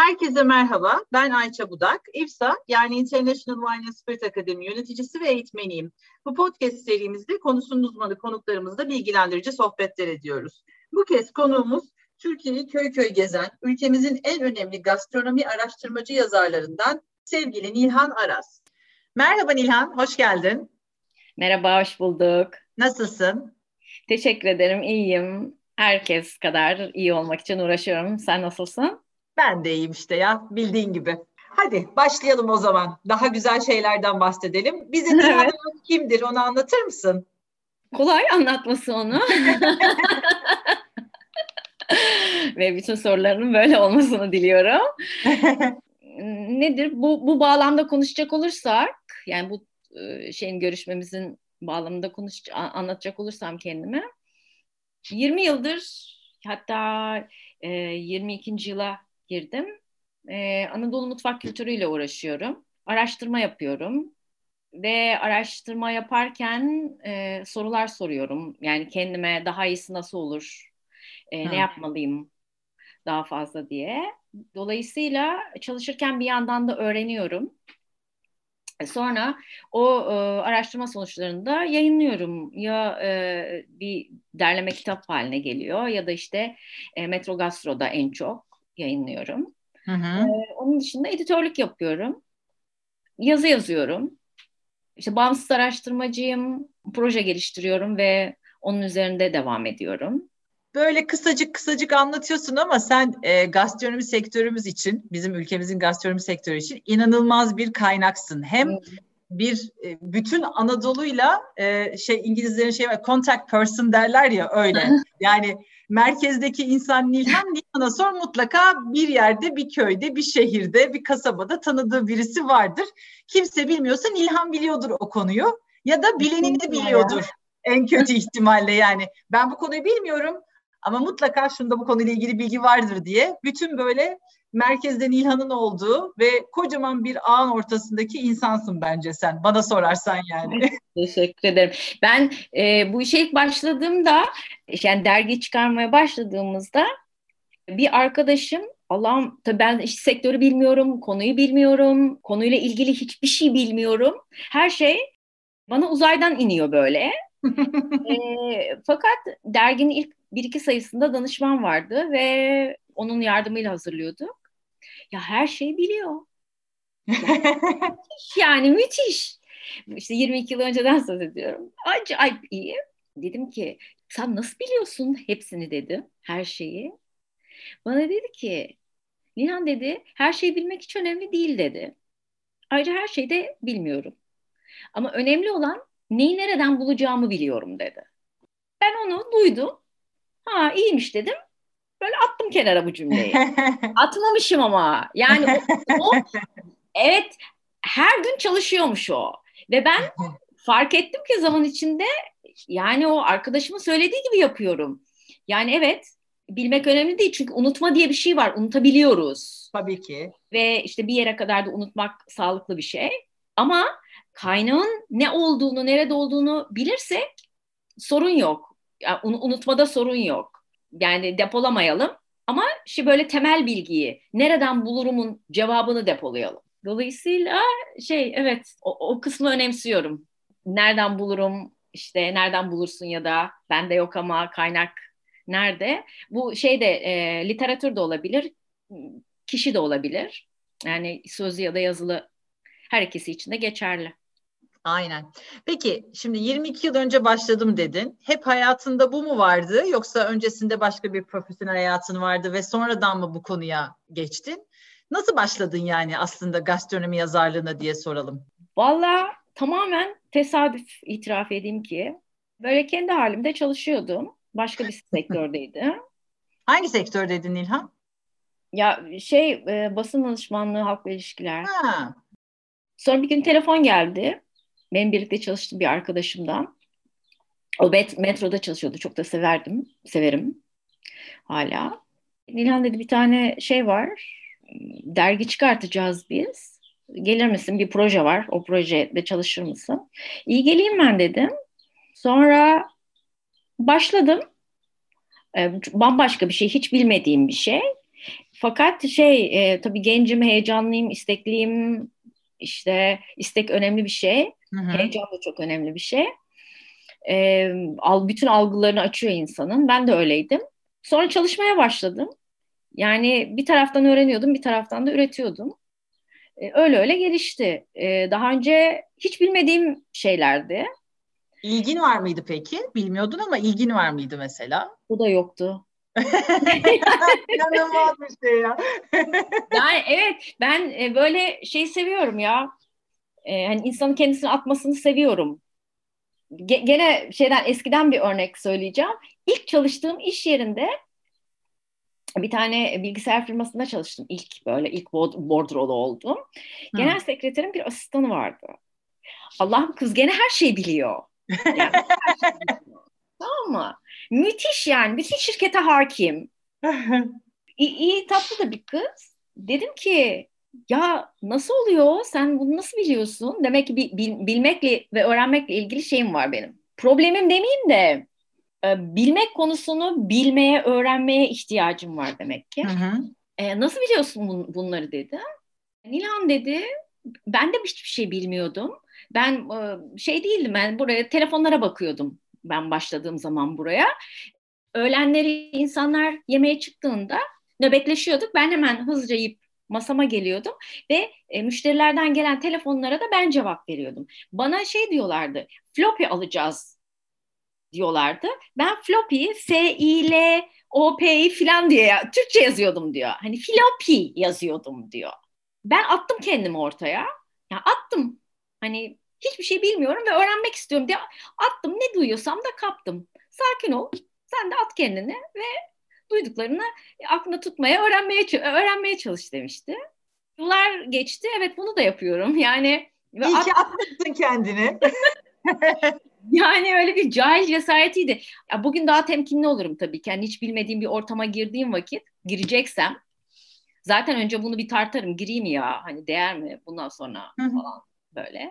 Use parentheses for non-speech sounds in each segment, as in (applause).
Herkese merhaba, ben Ayça Budak. İFSA yani International Wine and Spirit Academy yöneticisi ve eğitmeniyim. Bu podcast serimizde konusunun uzmanı konuklarımızla bilgilendirici sohbetler ediyoruz. Bu kez konuğumuz Türkiye'yi köy köy gezen, ülkemizin en önemli gastronomi araştırmacı yazarlarından sevgili Nilhan Aras. Merhaba Nilhan, hoş geldin. Merhaba, hoş bulduk. Nasılsın? Teşekkür ederim, iyiyim. Herkes kadar iyi olmak için uğraşıyorum. Sen nasılsın? Ben de iyiyim işte ya, bildiğin gibi. Hadi başlayalım o zaman. Daha güzel şeylerden bahsedelim. Bizim (laughs) evet. kimdir onu anlatır mısın? Kolay anlatması onu. (laughs) Ve bütün sorularının böyle olmasını diliyorum. (laughs) Nedir? Bu, bu bağlamda konuşacak olursak, yani bu e, şeyin görüşmemizin bağlamında konuş anlatacak olursam kendime 20 yıldır hatta e, 22. yıla girdim. E, Anadolu mutfak kültürüyle uğraşıyorum. Araştırma yapıyorum ve araştırma yaparken e, sorular soruyorum. Yani kendime daha iyisi nasıl olur, e, ne yapmalıyım daha fazla diye. Dolayısıyla çalışırken bir yandan da öğreniyorum. E, sonra o e, araştırma sonuçlarını da yayınlıyorum. Ya e, bir derleme kitap haline geliyor ya da işte e, Metro Gastro'da en çok yayınlıyorum. Hı hı. E, onun dışında editörlük yapıyorum. Yazı yazıyorum. İşte bağımsız araştırmacıyım, proje geliştiriyorum ve onun üzerinde devam ediyorum böyle kısacık kısacık anlatıyorsun ama sen e, gastronomi sektörümüz için, bizim ülkemizin gastronomi sektörü için inanılmaz bir kaynaksın. Hem bir e, bütün Anadolu'yla e, şey İngilizlerin şey var contact person derler ya öyle. (laughs) yani merkezdeki insan Nilhan Nilhan'a sor mutlaka bir yerde, bir köyde, bir şehirde, bir kasabada tanıdığı birisi vardır. Kimse bilmiyorsa Nilhan biliyordur o konuyu ya da bilenini de biliyordur. En kötü ihtimalle yani. Ben bu konuyu bilmiyorum ama mutlaka şunda bu konuyla ilgili bilgi vardır diye bütün böyle merkezde Nilhan'ın olduğu ve kocaman bir ağın ortasındaki insansın bence sen. Bana sorarsan yani. Teşekkür ederim. Ben e, bu işe ilk başladığımda, yani dergi çıkarmaya başladığımızda bir arkadaşım Allah'ım tabii ben işte sektörü bilmiyorum, konuyu bilmiyorum, konuyla ilgili hiçbir şey bilmiyorum. Her şey bana uzaydan iniyor böyle. (laughs) e, fakat derginin ilk bir iki sayısında danışman vardı ve onun yardımıyla hazırlıyorduk. Ya her şeyi biliyor. müthiş (laughs) yani müthiş. İşte 22 yıl önceden söz ediyorum. Acayip iyi. Dedim ki sen nasıl biliyorsun hepsini dedim her şeyi. Bana dedi ki Nihan dedi her şeyi bilmek hiç önemli değil dedi. Ayrıca her şeyi de bilmiyorum. Ama önemli olan neyi nereden bulacağımı biliyorum dedi. Ben onu duydum Ha iyiymiş dedim. Böyle attım kenara bu cümleyi. (laughs) Atmamışım ama. Yani o, o evet her gün çalışıyormuş o. Ve ben (laughs) fark ettim ki zaman içinde yani o arkadaşımın söylediği gibi yapıyorum. Yani evet bilmek önemli değil çünkü unutma diye bir şey var. Unutabiliyoruz. Tabii ki. Ve işte bir yere kadar da unutmak sağlıklı bir şey. Ama kaynağın ne olduğunu, nerede olduğunu bilirsek sorun yok yani unutmada sorun yok. Yani depolamayalım ama şu böyle temel bilgiyi nereden bulurumun cevabını depolayalım. Dolayısıyla şey evet o, o kısmı önemsiyorum. Nereden bulurum işte nereden bulursun ya da bende yok ama kaynak nerede? Bu şey de e, literatür de olabilir, kişi de olabilir. Yani sözlü ya da yazılı her ikisi için de geçerli. Aynen. Peki şimdi 22 yıl önce başladım dedin. Hep hayatında bu mu vardı yoksa öncesinde başka bir profesyonel hayatın vardı ve sonradan mı bu konuya geçtin? Nasıl başladın yani aslında gastronomi yazarlığına diye soralım. Valla tamamen tesadüf itiraf edeyim ki böyle kendi halimde çalışıyordum. Başka bir (laughs) sektördeydi. Hangi sektördeydin Nilhan? Ya şey e, basın danışmanlığı, halkla ilişkiler. Ha. Sonra bir gün telefon geldi benim birlikte çalıştığım bir arkadaşımdan. O met metroda çalışıyordu. Çok da severdim. Severim hala. Nilhan dedi bir tane şey var. Dergi çıkartacağız biz. Gelir misin? Bir proje var. O projede çalışır mısın? İyi geleyim ben dedim. Sonra başladım. Ee, bambaşka bir şey. Hiç bilmediğim bir şey. fakat şey e, tabii gencim, heyecanlıyım, istekliyim. İşte istek önemli bir şey. Hı hı. Heyecan da çok önemli bir şey. E, al, bütün algılarını açıyor insanın. Ben de öyleydim. Sonra çalışmaya başladım. Yani bir taraftan öğreniyordum, bir taraftan da üretiyordum. E, öyle öyle gelişti. E, daha önce hiç bilmediğim şeylerdi. İlgin var mıydı peki? Bilmiyordun ama ilgin var mıydı mesela? Bu da yoktu. İnanılmaz bir şey ya. (laughs) yani evet ben e, böyle şey seviyorum ya. E, hani insanın kendisini atmasını seviyorum. Ge- gene şeyden eskiden bir örnek söyleyeceğim. İlk çalıştığım iş yerinde bir tane bilgisayar firmasında çalıştım. İlk böyle ilk bordrolu oldum. Genel hmm. sekreterin bir asistanı vardı. Allah'ım kız gene her şeyi biliyor. Yani her şeyi biliyor. Tamam mı? Müthiş yani. Bütün şirkete hakim. İyi, iyi tatlı da bir kız. Dedim ki ya nasıl oluyor? Sen bunu nasıl biliyorsun? Demek ki bil, bilmekle ve öğrenmekle ilgili şeyim var benim. Problemim demeyeyim de e, bilmek konusunu bilmeye, öğrenmeye ihtiyacım var demek ki. Hı hı. E, nasıl biliyorsun bun, bunları dedi. Nilhan dedi, ben de hiçbir şey bilmiyordum. Ben e, şey değildim, ben buraya telefonlara bakıyordum ben başladığım zaman buraya. Öğlenleri insanlar yemeğe çıktığında nöbetleşiyorduk. Ben hemen hızlıca yiyip masama geliyordum ve e, müşterilerden gelen telefonlara da ben cevap veriyordum. Bana şey diyorlardı, floppy alacağız diyorlardı. Ben floppy, F-I-L, O-P'yi falan diye Türkçe yazıyordum diyor. Hani floppy yazıyordum diyor. Ben attım kendimi ortaya. Ya attım. Hani hiçbir şey bilmiyorum ve öğrenmek istiyorum diye attım. Ne duyuyorsam da kaptım. Sakin ol. Sen de at kendini ve duyduklarını aklında tutmaya, öğrenmeye öğrenmeye çalış demişti. Yıllar geçti. Evet bunu da yapıyorum. Yani İyi ki atmışsın kendini. (laughs) yani öyle bir cahil cesaretiydi. Ya bugün daha temkinli olurum tabii ki. Yani hiç bilmediğim bir ortama girdiğim vakit gireceksem zaten önce bunu bir tartarım. Gireyim ya hani değer mi bundan sonra falan böyle.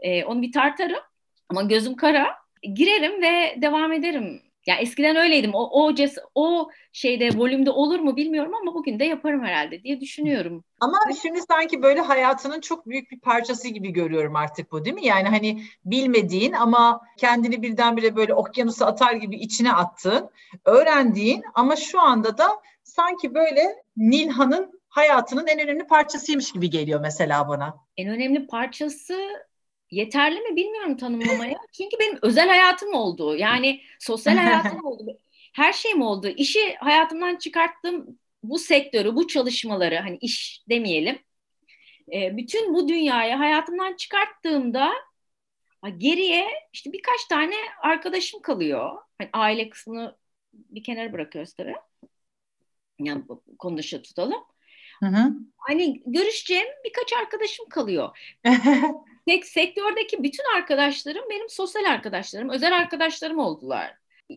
Ee, onu bir tartarım ama gözüm kara. Girerim ve devam ederim ya eskiden öyleydim. O o ces o şeyde volümde olur mu bilmiyorum ama bugün de yaparım herhalde diye düşünüyorum. Ama şimdi sanki böyle hayatının çok büyük bir parçası gibi görüyorum artık bu değil mi? Yani hani bilmediğin ama kendini birdenbire böyle okyanusa atar gibi içine attığın, öğrendiğin ama şu anda da sanki böyle Nilhan'ın hayatının en önemli parçasıymış gibi geliyor mesela bana. En önemli parçası yeterli mi bilmiyorum tanımlamaya. (laughs) Çünkü benim özel hayatım oldu. Yani sosyal hayatım (laughs) oldu. Her şeyim oldu. İşi hayatımdan çıkarttım. Bu sektörü, bu çalışmaları hani iş demeyelim. E, bütün bu dünyayı hayatımdan çıkarttığımda geriye işte birkaç tane arkadaşım kalıyor. Hani aile kısmını bir kenara bırakıyoruz tabii. Yani konu dışı tutalım. Hı hı. Hani görüşeceğim birkaç arkadaşım kalıyor. (laughs) Tek sektördeki bütün arkadaşlarım benim sosyal arkadaşlarım, özel arkadaşlarım oldular.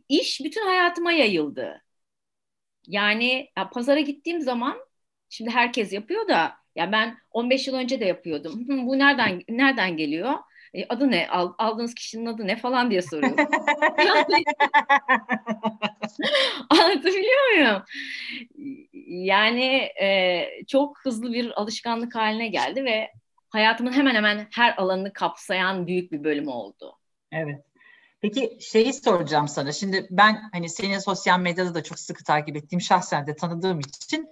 İş bütün hayatıma yayıldı. Yani ya pazara gittiğim zaman şimdi herkes yapıyor da ya ben 15 yıl önce de yapıyordum. Hı, bu nereden nereden geliyor? E, adı ne? Al, aldığınız kişinin adı ne falan diye soruyorum. (laughs) Anlatabiliyor muyum? Yani e, çok hızlı bir alışkanlık haline geldi ve hayatımın hemen hemen her alanını kapsayan büyük bir bölümü oldu. Evet. Peki şeyi soracağım sana. Şimdi ben hani senin sosyal medyada da çok sıkı takip ettiğim şahsen de tanıdığım için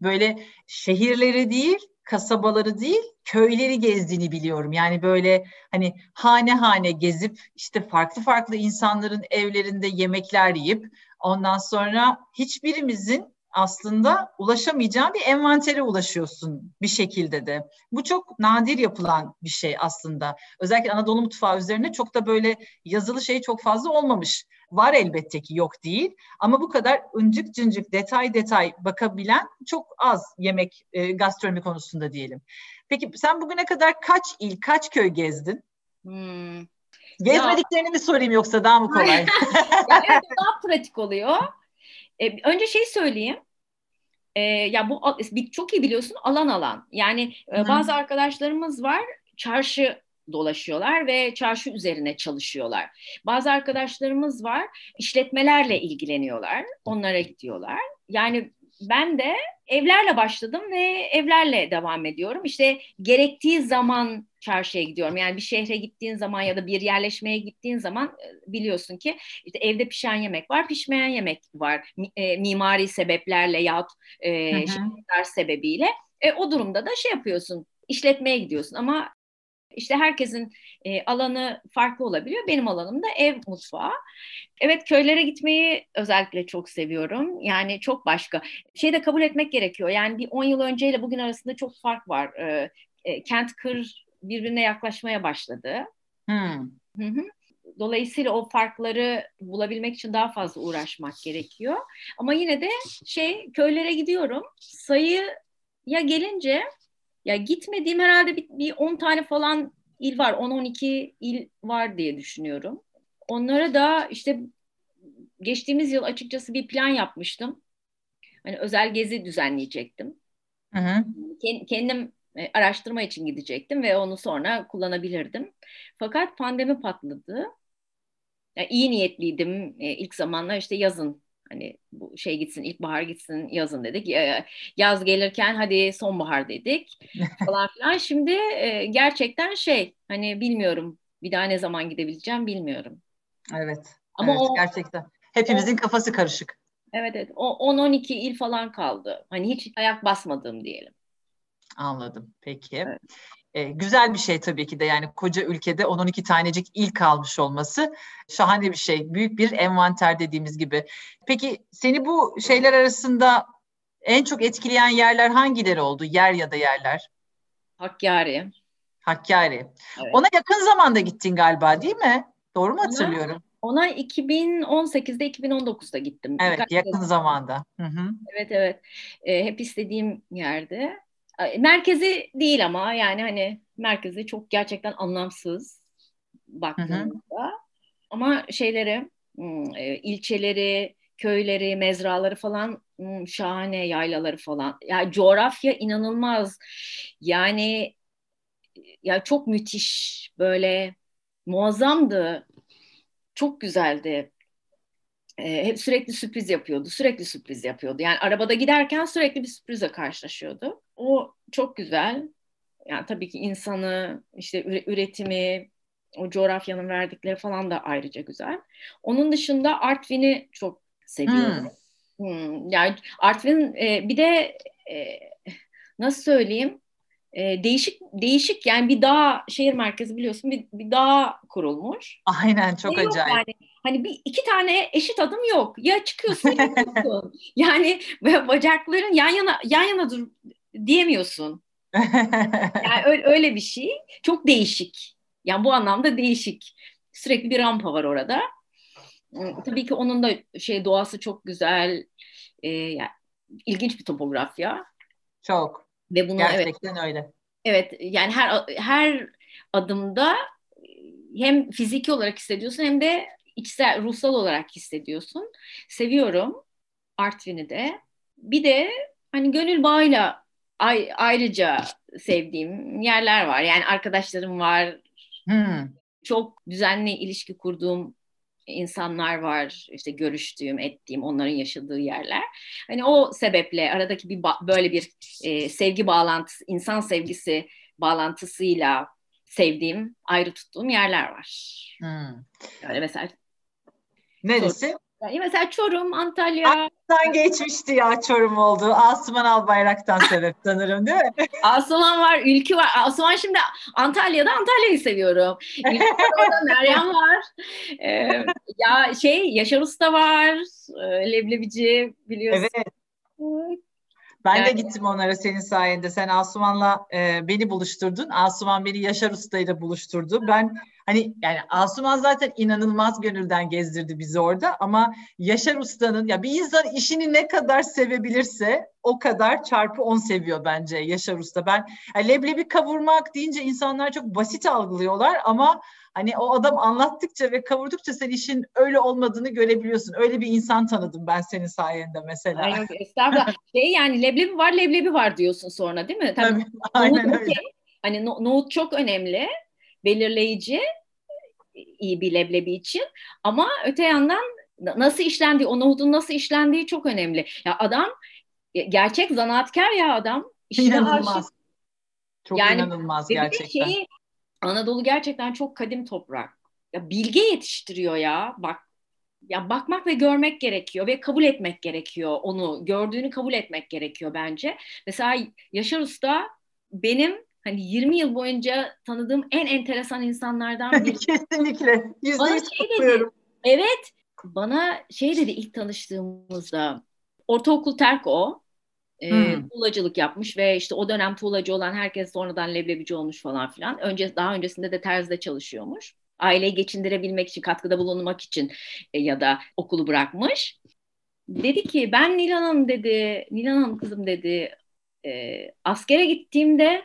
böyle şehirleri değil, kasabaları değil, köyleri gezdiğini biliyorum. Yani böyle hani hane hane gezip işte farklı farklı insanların evlerinde yemekler yiyip ondan sonra hiçbirimizin aslında ulaşamayacağın bir envantere ulaşıyorsun bir şekilde de. Bu çok nadir yapılan bir şey aslında. Özellikle Anadolu mutfağı üzerine çok da böyle yazılı şey çok fazla olmamış. Var elbette ki yok değil ama bu kadar ıncık cıncık detay detay bakabilen çok az yemek e, gastronomi konusunda diyelim. Peki sen bugüne kadar kaç il, kaç köy gezdin? Hmm. Gezmediklerini ya. mi sorayım yoksa daha mı kolay? (laughs) yani daha pratik oluyor. E, önce şey söyleyeyim. E, ya bu çok iyi biliyorsun alan alan. Yani e, bazı arkadaşlarımız var çarşı dolaşıyorlar ve çarşı üzerine çalışıyorlar. Bazı arkadaşlarımız var işletmelerle ilgileniyorlar. Onlara gidiyorlar. Yani ben de evlerle başladım ve evlerle devam ediyorum. İşte gerektiği zaman çarşıya gidiyorum. Yani bir şehre gittiğin zaman ya da bir yerleşmeye gittiğin zaman e, biliyorsun ki işte evde pişen yemek var, pişmeyen yemek var. E, mimari sebeplerle yahut e, sebebiyle. E, o durumda da şey yapıyorsun, işletmeye gidiyorsun ama işte herkesin e, alanı farklı olabiliyor. Benim alanım da ev mutfağı. Evet köylere gitmeyi özellikle çok seviyorum. Yani çok başka. Şey de kabul etmek gerekiyor. Yani bir 10 yıl önceyle bugün arasında çok fark var. E, e, kent kır birbirine yaklaşmaya başladı. Hmm. Hı hı. Dolayısıyla o farkları bulabilmek için daha fazla uğraşmak gerekiyor. Ama yine de şey köylere gidiyorum. Sayıya gelince ya gitmediğim herhalde bir, bir 10 tane falan il var. 10-12 il var diye düşünüyorum. Onlara da işte geçtiğimiz yıl açıkçası bir plan yapmıştım. Hani özel gezi düzenleyecektim. Hı hı. Kendim e, araştırma için gidecektim ve onu sonra kullanabilirdim. Fakat pandemi patladı. Yani iyi niyetliydim e, ilk zamanlar işte yazın Hani bu şey gitsin, ilkbahar gitsin, yazın dedik. Yaz gelirken hadi sonbahar dedik (laughs) falan filan. Şimdi e, gerçekten şey hani bilmiyorum bir daha ne zaman gidebileceğim bilmiyorum. Evet. Ama evet, o, gerçekten. Hepimizin o, kafası karışık. Evet evet. O 10-12 il falan kaldı. Hani hiç ayak basmadığım diyelim. Anladım. Peki. Evet. E, güzel bir şey tabii ki de yani koca ülkede 10-12 tanecik il kalmış olması şahane bir şey. Büyük bir envanter dediğimiz gibi. Peki seni bu şeyler arasında en çok etkileyen yerler hangileri oldu? Yer ya da yerler? Hakkari. Hakkari. Evet. Ona yakın zamanda gittin galiba değil mi? Doğru mu hatırlıyorum? Ona 2018'de 2019'da gittim. Evet Birkaç yakın kez. zamanda. Hı hı. Evet evet. E, hep istediğim yerde. Merkezi değil ama yani hani merkezi çok gerçekten anlamsız baktığımızda. Ama şeyleri, hmm, e, ilçeleri, köyleri, mezraları falan hmm, şahane yaylaları falan. Ya yani coğrafya inanılmaz. Yani ya çok müthiş böyle muazzamdı. Çok güzeldi. Ee, hep sürekli sürpriz yapıyordu. Sürekli sürpriz yapıyordu. Yani arabada giderken sürekli bir sürprize karşılaşıyordu. O çok güzel. Yani tabii ki insanı, işte üretimi, o coğrafyanın verdikleri falan da ayrıca güzel. Onun dışında Artvin'i çok seviyorum. Hmm. Hmm. Yani Artvin e, bir de e, nasıl söyleyeyim e, değişik değişik yani bir dağ şehir merkezi biliyorsun bir, bir dağ kurulmuş. Aynen çok ne acayip. Yani, hani bir iki tane eşit adım yok. Ya çıkıyorsun ya (laughs) yani bacakların yan yana yan yana dur diyemiyorsun. (laughs) yani öyle, öyle bir şey. Çok değişik. Yani bu anlamda değişik. Sürekli bir rampa var orada. Tabii ki onun da şey doğası çok güzel. Ee, yani, ilginç bir topografya. Çok. Ve bunu Gerçekten evet, öyle. Evet yani her her adımda hem fiziki olarak hissediyorsun hem de içsel, ruhsal olarak hissediyorsun. Seviyorum Artvin'i de. Bir de hani gönül bağıyla ayrıca sevdiğim yerler var. Yani arkadaşlarım var. Hmm. Çok düzenli ilişki kurduğum insanlar var. İşte görüştüğüm, ettiğim, onların yaşadığı yerler. Hani o sebeple aradaki bir böyle bir e, sevgi bağlantısı, insan sevgisi bağlantısıyla sevdiğim, ayrı tuttuğum yerler var. Hmm. Öyle mesela. Neresi? Yani mesela Çorum, Antalya. Aklından geçmişti ya Çorum oldu. Asuman Albayrak'tan sebep sanırım değil mi? (laughs) Asuman var, Ülkü var. Asuman şimdi Antalya'da Antalya'yı seviyorum. Ülkü orada (laughs) Meryem var. Ee, ya şey Yaşar Usta var. Ee, leblebici biliyorsun. Evet. Ben yani. de gittim onlara senin sayende. Sen Asuman'la e, beni buluşturdun. Asuman beni Yaşar Usta ile buluşturdu. Ben hani yani Asuman zaten inanılmaz gönülden gezdirdi bizi orada ama Yaşar Usta'nın ya bir insan işini ne kadar sevebilirse o kadar çarpı on seviyor bence Yaşar Usta. Ben yani leblebi kavurmak deyince insanlar çok basit algılıyorlar ama hani o adam anlattıkça ve kavurdukça sen işin öyle olmadığını görebiliyorsun. Öyle bir insan tanıdım ben senin sayende mesela. Ay yok estağfurullah. (laughs) şey yani leblebi var leblebi var diyorsun sonra değil mi? Tabii, Tabii (laughs) aynen öyle. Okay. Hani no- nohut çok önemli, belirleyici iyi bir leblebi için ama öte yandan nasıl işlendiği, o nohudun nasıl işlendiği çok önemli. Ya adam gerçek zanaatkar ya adam. İşine inanılmaz. Aşık. Çok yani, inanılmaz gerçekten. Şeyi, Anadolu gerçekten çok kadim toprak. Ya bilge yetiştiriyor ya. Bak ya bakmak ve görmek gerekiyor ve kabul etmek gerekiyor onu. Gördüğünü kabul etmek gerekiyor bence. Mesela Yaşar Usta benim hani 20 yıl boyunca tanıdığım en enteresan insanlardan (laughs) biri. Kesinlikle. Yüzde yüz şey Evet. Bana şey dedi ilk tanıştığımızda. Ortaokul terk o. E, hmm. tuğlacılık yapmış ve işte o dönem tuğlacı olan herkes sonradan leblebici olmuş falan filan. Önce daha öncesinde de terzide çalışıyormuş. Aileyi geçindirebilmek için, katkıda bulunmak için e, ya da okulu bırakmış. Dedi ki ben Nilan Hanım dedi, Nilan Hanım kızım dedi, e, askere gittiğimde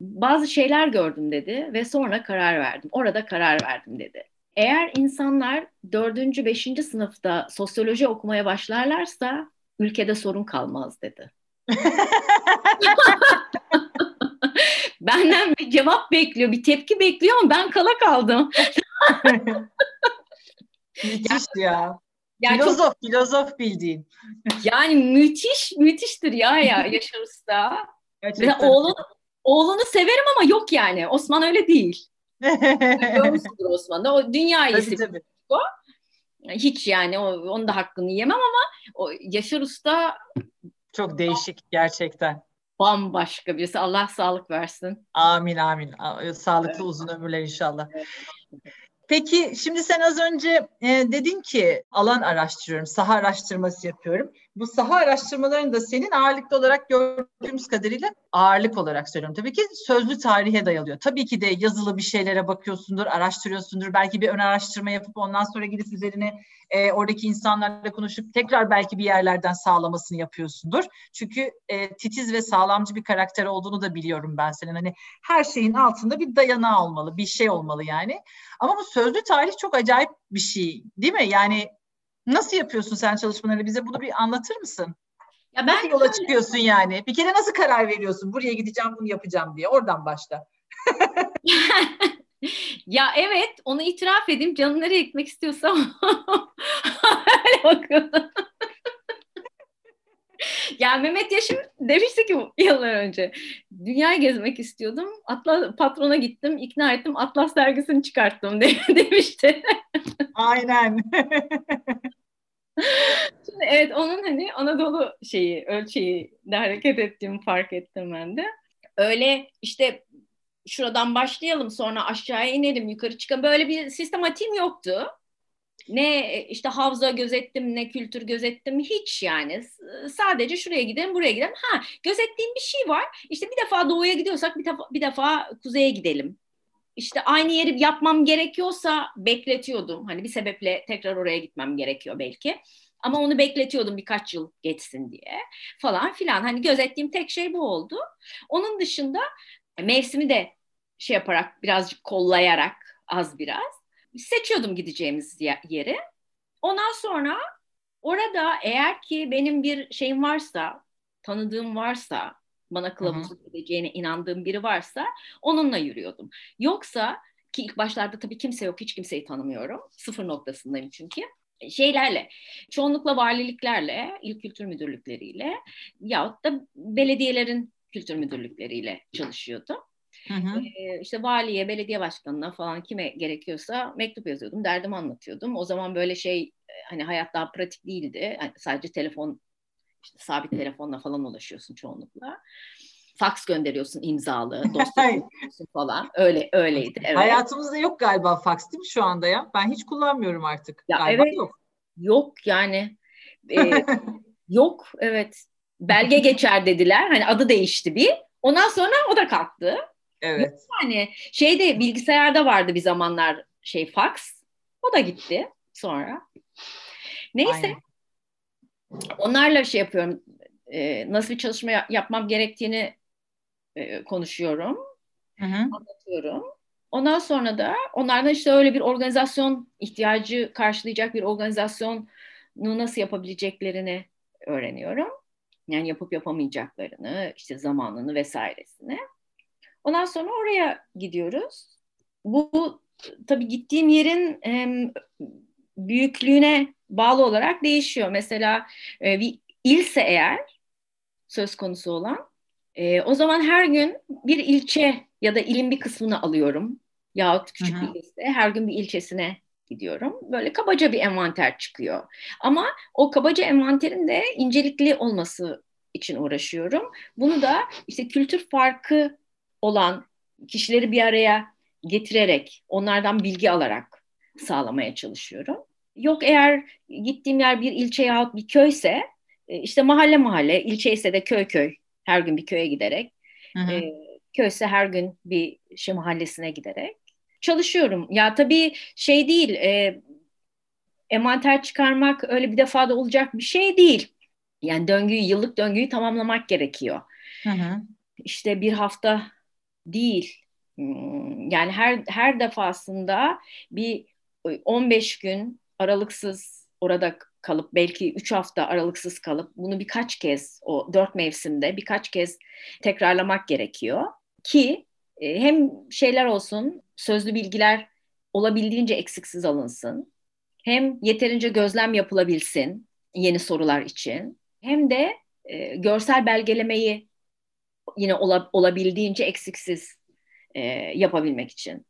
bazı şeyler gördüm dedi ve sonra karar verdim. Orada karar verdim dedi. Eğer insanlar dördüncü, beşinci sınıfta sosyoloji okumaya başlarlarsa ülkede sorun kalmaz dedi. (laughs) Benden bir cevap bekliyor, bir tepki bekliyor ama ben kala kaldım. Müthiş ya. Yani filozof, çok, filozof bildiğin. Yani müthiş, müthiştir ya ya Yaşar Usta. Gerçekten. Oğlun, oğlunu severim ama yok yani. Osman öyle değil. Görmüşsündür Osman'da. O dünya iyisi. Tabii, tabii. O. Hiç yani o, onun da hakkını yemem ama o Yaşar Usta çok değişik gerçekten. Bambaşka birisi. Allah sağlık versin. Amin amin. Sağlıklı uzun ömürler inşallah. Peki şimdi sen az önce e, dedin ki alan araştırıyorum, saha araştırması yapıyorum. Bu saha araştırmalarını da senin ağırlıklı olarak gördüğümüz kadarıyla ağırlık olarak söylüyorum. Tabii ki sözlü tarihe dayalıyor. Tabii ki de yazılı bir şeylere bakıyorsundur, araştırıyorsundur. Belki bir ön araştırma yapıp ondan sonra gidip üzerine e, oradaki insanlarla konuşup tekrar belki bir yerlerden sağlamasını yapıyorsundur. Çünkü e, titiz ve sağlamcı bir karakter olduğunu da biliyorum ben senin. Hani her şeyin altında bir dayanağı olmalı, bir şey olmalı yani. Ama bu sözlü tarih çok acayip bir şey değil mi? Yani nasıl yapıyorsun sen çalışmalarını? Bize bunu bir anlatır mısın? Ya ben nasıl yola çıkıyorsun yani? Bir kere nasıl karar veriyorsun? Buraya gideceğim, bunu yapacağım diye. Oradan başla. (laughs) ya evet onu itiraf edeyim canım nereye gitmek istiyorsam (laughs) öyle bakıyorum. (laughs) ya Mehmet Yaşım demişti ki yıllar önce dünyayı gezmek istiyordum. Atlas patrona gittim, ikna ettim. Atlas dergisini çıkarttım (laughs) de, demişti. Aynen. (laughs) Şimdi evet onun hani Anadolu şeyi, ölçeği de hareket ettiğimi fark ettim ben de. Öyle işte şuradan başlayalım sonra aşağıya inelim yukarı çıkalım böyle bir sistematiğim yoktu. Ne işte havza gözettim ne kültür gözettim hiç yani sadece şuraya gidelim buraya gidelim. Ha gözettiğim bir şey var işte bir defa doğuya gidiyorsak bir defa, bir defa kuzeye gidelim. İşte aynı yeri yapmam gerekiyorsa bekletiyordum. Hani bir sebeple tekrar oraya gitmem gerekiyor belki. Ama onu bekletiyordum birkaç yıl geçsin diye falan filan. Hani gözettiğim tek şey bu oldu. Onun dışında mevsimi de şey yaparak birazcık kollayarak az biraz seçiyordum gideceğimiz yeri. Ondan sonra orada eğer ki benim bir şeyim varsa, tanıdığım varsa, bana kılavuzluk edeceğine inandığım biri varsa onunla yürüyordum. Yoksa ki ilk başlarda tabii kimse yok, hiç kimseyi tanımıyorum. Sıfır noktasındayım çünkü şeylerle, çoğunlukla valiliklerle, il kültür müdürlükleriyle yahut da belediyelerin kültür müdürlükleriyle çalışıyordum. Hı hı. İşte valiye, belediye başkanına falan kime gerekiyorsa mektup yazıyordum, derdimi anlatıyordum. O zaman böyle şey hani hayat daha pratik değildi. Yani sadece telefon, işte sabit telefonla falan ulaşıyorsun çoğunlukla. Fax gönderiyorsun imzalı, (laughs) dosya falan. Öyle öyleydi. Evet. Hayatımızda yok galiba fax değil mi şu anda ya? Ben hiç kullanmıyorum artık. Ya galiba evet. Yok. Yok yani. E, yok evet. Belge geçer dediler. Hani adı değişti bir. Ondan sonra o da kalktı. Evet. Yani şeyde bilgisayarda vardı bir zamanlar şey fax. O da gitti sonra. Neyse. Aynen. Onlarla şey yapıyorum. E, nasıl bir çalışma yapmam gerektiğini e, konuşuyorum. Hı hı. Anlatıyorum. Ondan sonra da onlardan işte öyle bir organizasyon ihtiyacı karşılayacak bir organizasyonu nasıl yapabileceklerini öğreniyorum. Yani yapıp yapamayacaklarını, işte zamanını vesairesini. Ondan sonra oraya gidiyoruz. Bu, tabii gittiğim yerin e, büyüklüğüne bağlı olarak değişiyor. Mesela e, bir ilse eğer söz konusu olan. E, o zaman her gün bir ilçe ya da ilin bir kısmını alıyorum. Yahut küçük Hı-hı. bir liste. Her gün bir ilçesine gidiyorum. Böyle kabaca bir envanter çıkıyor. Ama o kabaca envanterin de incelikli olması için uğraşıyorum. Bunu da işte kültür farkı olan kişileri bir araya getirerek, onlardan bilgi alarak sağlamaya çalışıyorum. Yok eğer gittiğim yer bir ilçe yahut bir köyse, e, işte mahalle mahalle, ilçe ise de köy köy, her gün bir köye giderek, hı hı. E, köyse her gün bir şey mahallesine giderek çalışıyorum. Ya tabii şey değil, e, envanter çıkarmak öyle bir defada olacak bir şey değil. Yani döngüyü, yıllık döngüyü tamamlamak gerekiyor. Hı hı. İşte bir hafta değil. Hmm, yani her her defasında bir 15 gün aralıksız orada kalıp belki 3 hafta aralıksız kalıp bunu birkaç kez o dört mevsimde birkaç kez tekrarlamak gerekiyor ki e, hem şeyler olsun sözlü bilgiler olabildiğince eksiksiz alınsın hem yeterince gözlem yapılabilsin yeni sorular için hem de e, görsel belgelemeyi yine ola, olabildiğince eksiksiz e, yapabilmek için.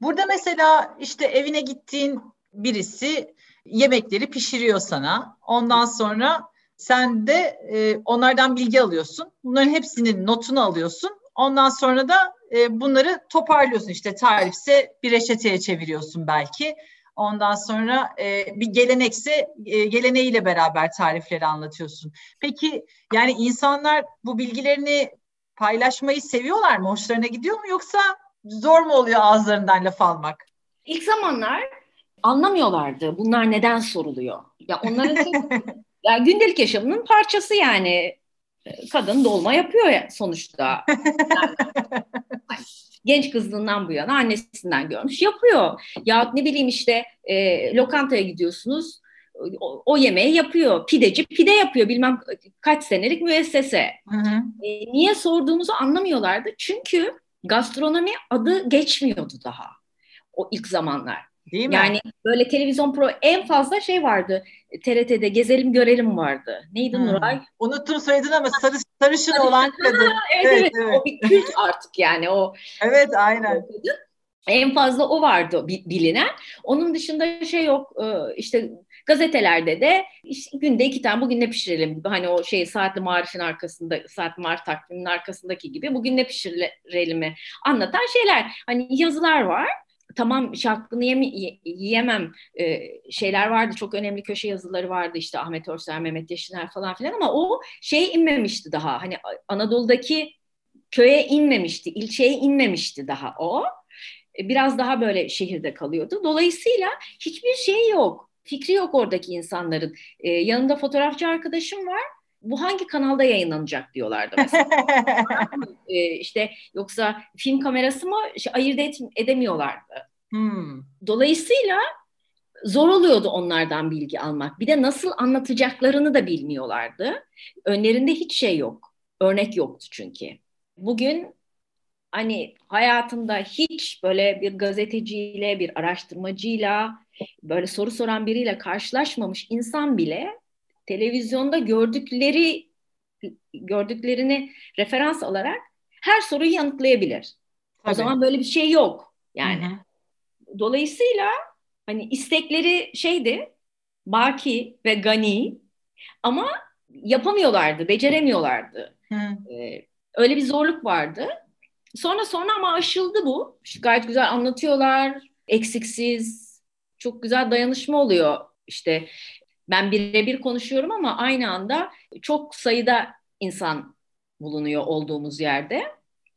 Burada mesela işte evine gittiğin birisi yemekleri pişiriyor sana. Ondan sonra sen de e, onlardan bilgi alıyorsun. Bunların hepsinin notunu alıyorsun. Ondan sonra da e, bunları toparlıyorsun. İşte tarifse bir reçeteye çeviriyorsun belki. Ondan sonra e, bir gelenekse e, geleneğiyle beraber tarifleri anlatıyorsun. Peki yani insanlar bu bilgilerini paylaşmayı seviyorlar mı? Hoşlarına gidiyor mu yoksa zor mu oluyor ağızlarından laf almak? İlk zamanlar anlamıyorlardı bunlar neden soruluyor. Ya onların (laughs) ya gündelik yaşamının parçası yani. Kadın dolma yapıyor ya sonuçta. Yani, (laughs) genç kızlığından bu yana annesinden görmüş yapıyor. Ya ne bileyim işte e, lokantaya gidiyorsunuz o, o yemeği yapıyor. Pideci pide yapıyor bilmem kaç senelik müessese. Hı hı. E, niye sorduğumuzu anlamıyorlardı. Çünkü gastronomi adı geçmiyordu daha o ilk zamanlar. Değil mi? Yani böyle televizyon pro en fazla şey vardı. TRT'de gezelim görelim vardı. Neydi hmm. Nuray? Unuttum soyadını ama sarı, sarışın olan kadın. evet, evet, evet. O bir kült artık yani o. Evet aynen. En fazla o vardı bilinen. Onun dışında şey yok e, işte gazetelerde de işte günde iki tane bugün ne pişirelim hani o şey saatli marifin arkasında saat marif takviminin arkasındaki gibi bugün ne pişirelim anlatan şeyler hani yazılar var tamam şaklını yeme, yiyemem e, şeyler vardı çok önemli köşe yazıları vardı işte Ahmet Örsel, Mehmet Yeşiner falan filan ama o şey inmemişti daha hani Anadolu'daki köye inmemişti, ilçeye inmemişti daha o. E, biraz daha böyle şehirde kalıyordu. Dolayısıyla hiçbir şey yok. Fikri yok oradaki insanların. Ee, yanında fotoğrafçı arkadaşım var. Bu hangi kanalda yayınlanacak diyorlardı mesela. (laughs) ee, işte yoksa film kamerası mı işte, ayırt et, edemiyorlardı. Hmm. Dolayısıyla zor oluyordu onlardan bilgi almak. Bir de nasıl anlatacaklarını da bilmiyorlardı. Önlerinde hiç şey yok. Örnek yoktu çünkü. Bugün hani hayatımda hiç böyle bir gazeteciyle, bir araştırmacıyla, böyle soru soran biriyle karşılaşmamış insan bile televizyonda gördükleri gördüklerini referans alarak her soruyu yanıtlayabilir. Tabii. O zaman böyle bir şey yok. Yani Hı-hı. dolayısıyla hani istekleri şeydi baki ve gani ama yapamıyorlardı, beceremiyorlardı. Ee, öyle bir zorluk vardı. Sonra sonra ama aşıldı bu. Gayet güzel anlatıyorlar. Eksiksiz. Çok güzel dayanışma oluyor. İşte ben birebir konuşuyorum ama aynı anda çok sayıda insan bulunuyor olduğumuz yerde.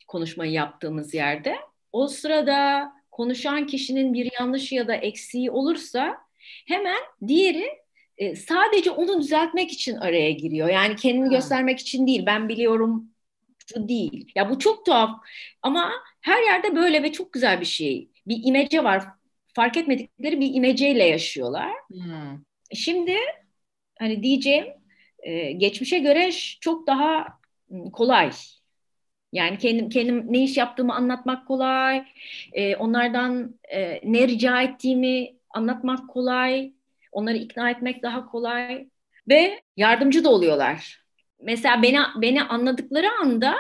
Konuşmayı yaptığımız yerde. O sırada konuşan kişinin bir yanlışı ya da eksiği olursa hemen diğeri e, sadece onu düzeltmek için araya giriyor. Yani kendini ha. göstermek için değil. Ben biliyorum şu değil. Ya bu çok tuhaf ama her yerde böyle ve çok güzel bir şey. Bir imece var. Fark etmedikleri bir imeceyle yaşıyorlar. Hmm. Şimdi hani diyeceğim e, geçmişe göre çok daha kolay. Yani kendim kendim ne iş yaptığımı anlatmak kolay. E, onlardan e, ne rica ettiğimi anlatmak kolay. Onları ikna etmek daha kolay ve yardımcı da oluyorlar. mesela beni beni anladıkları anda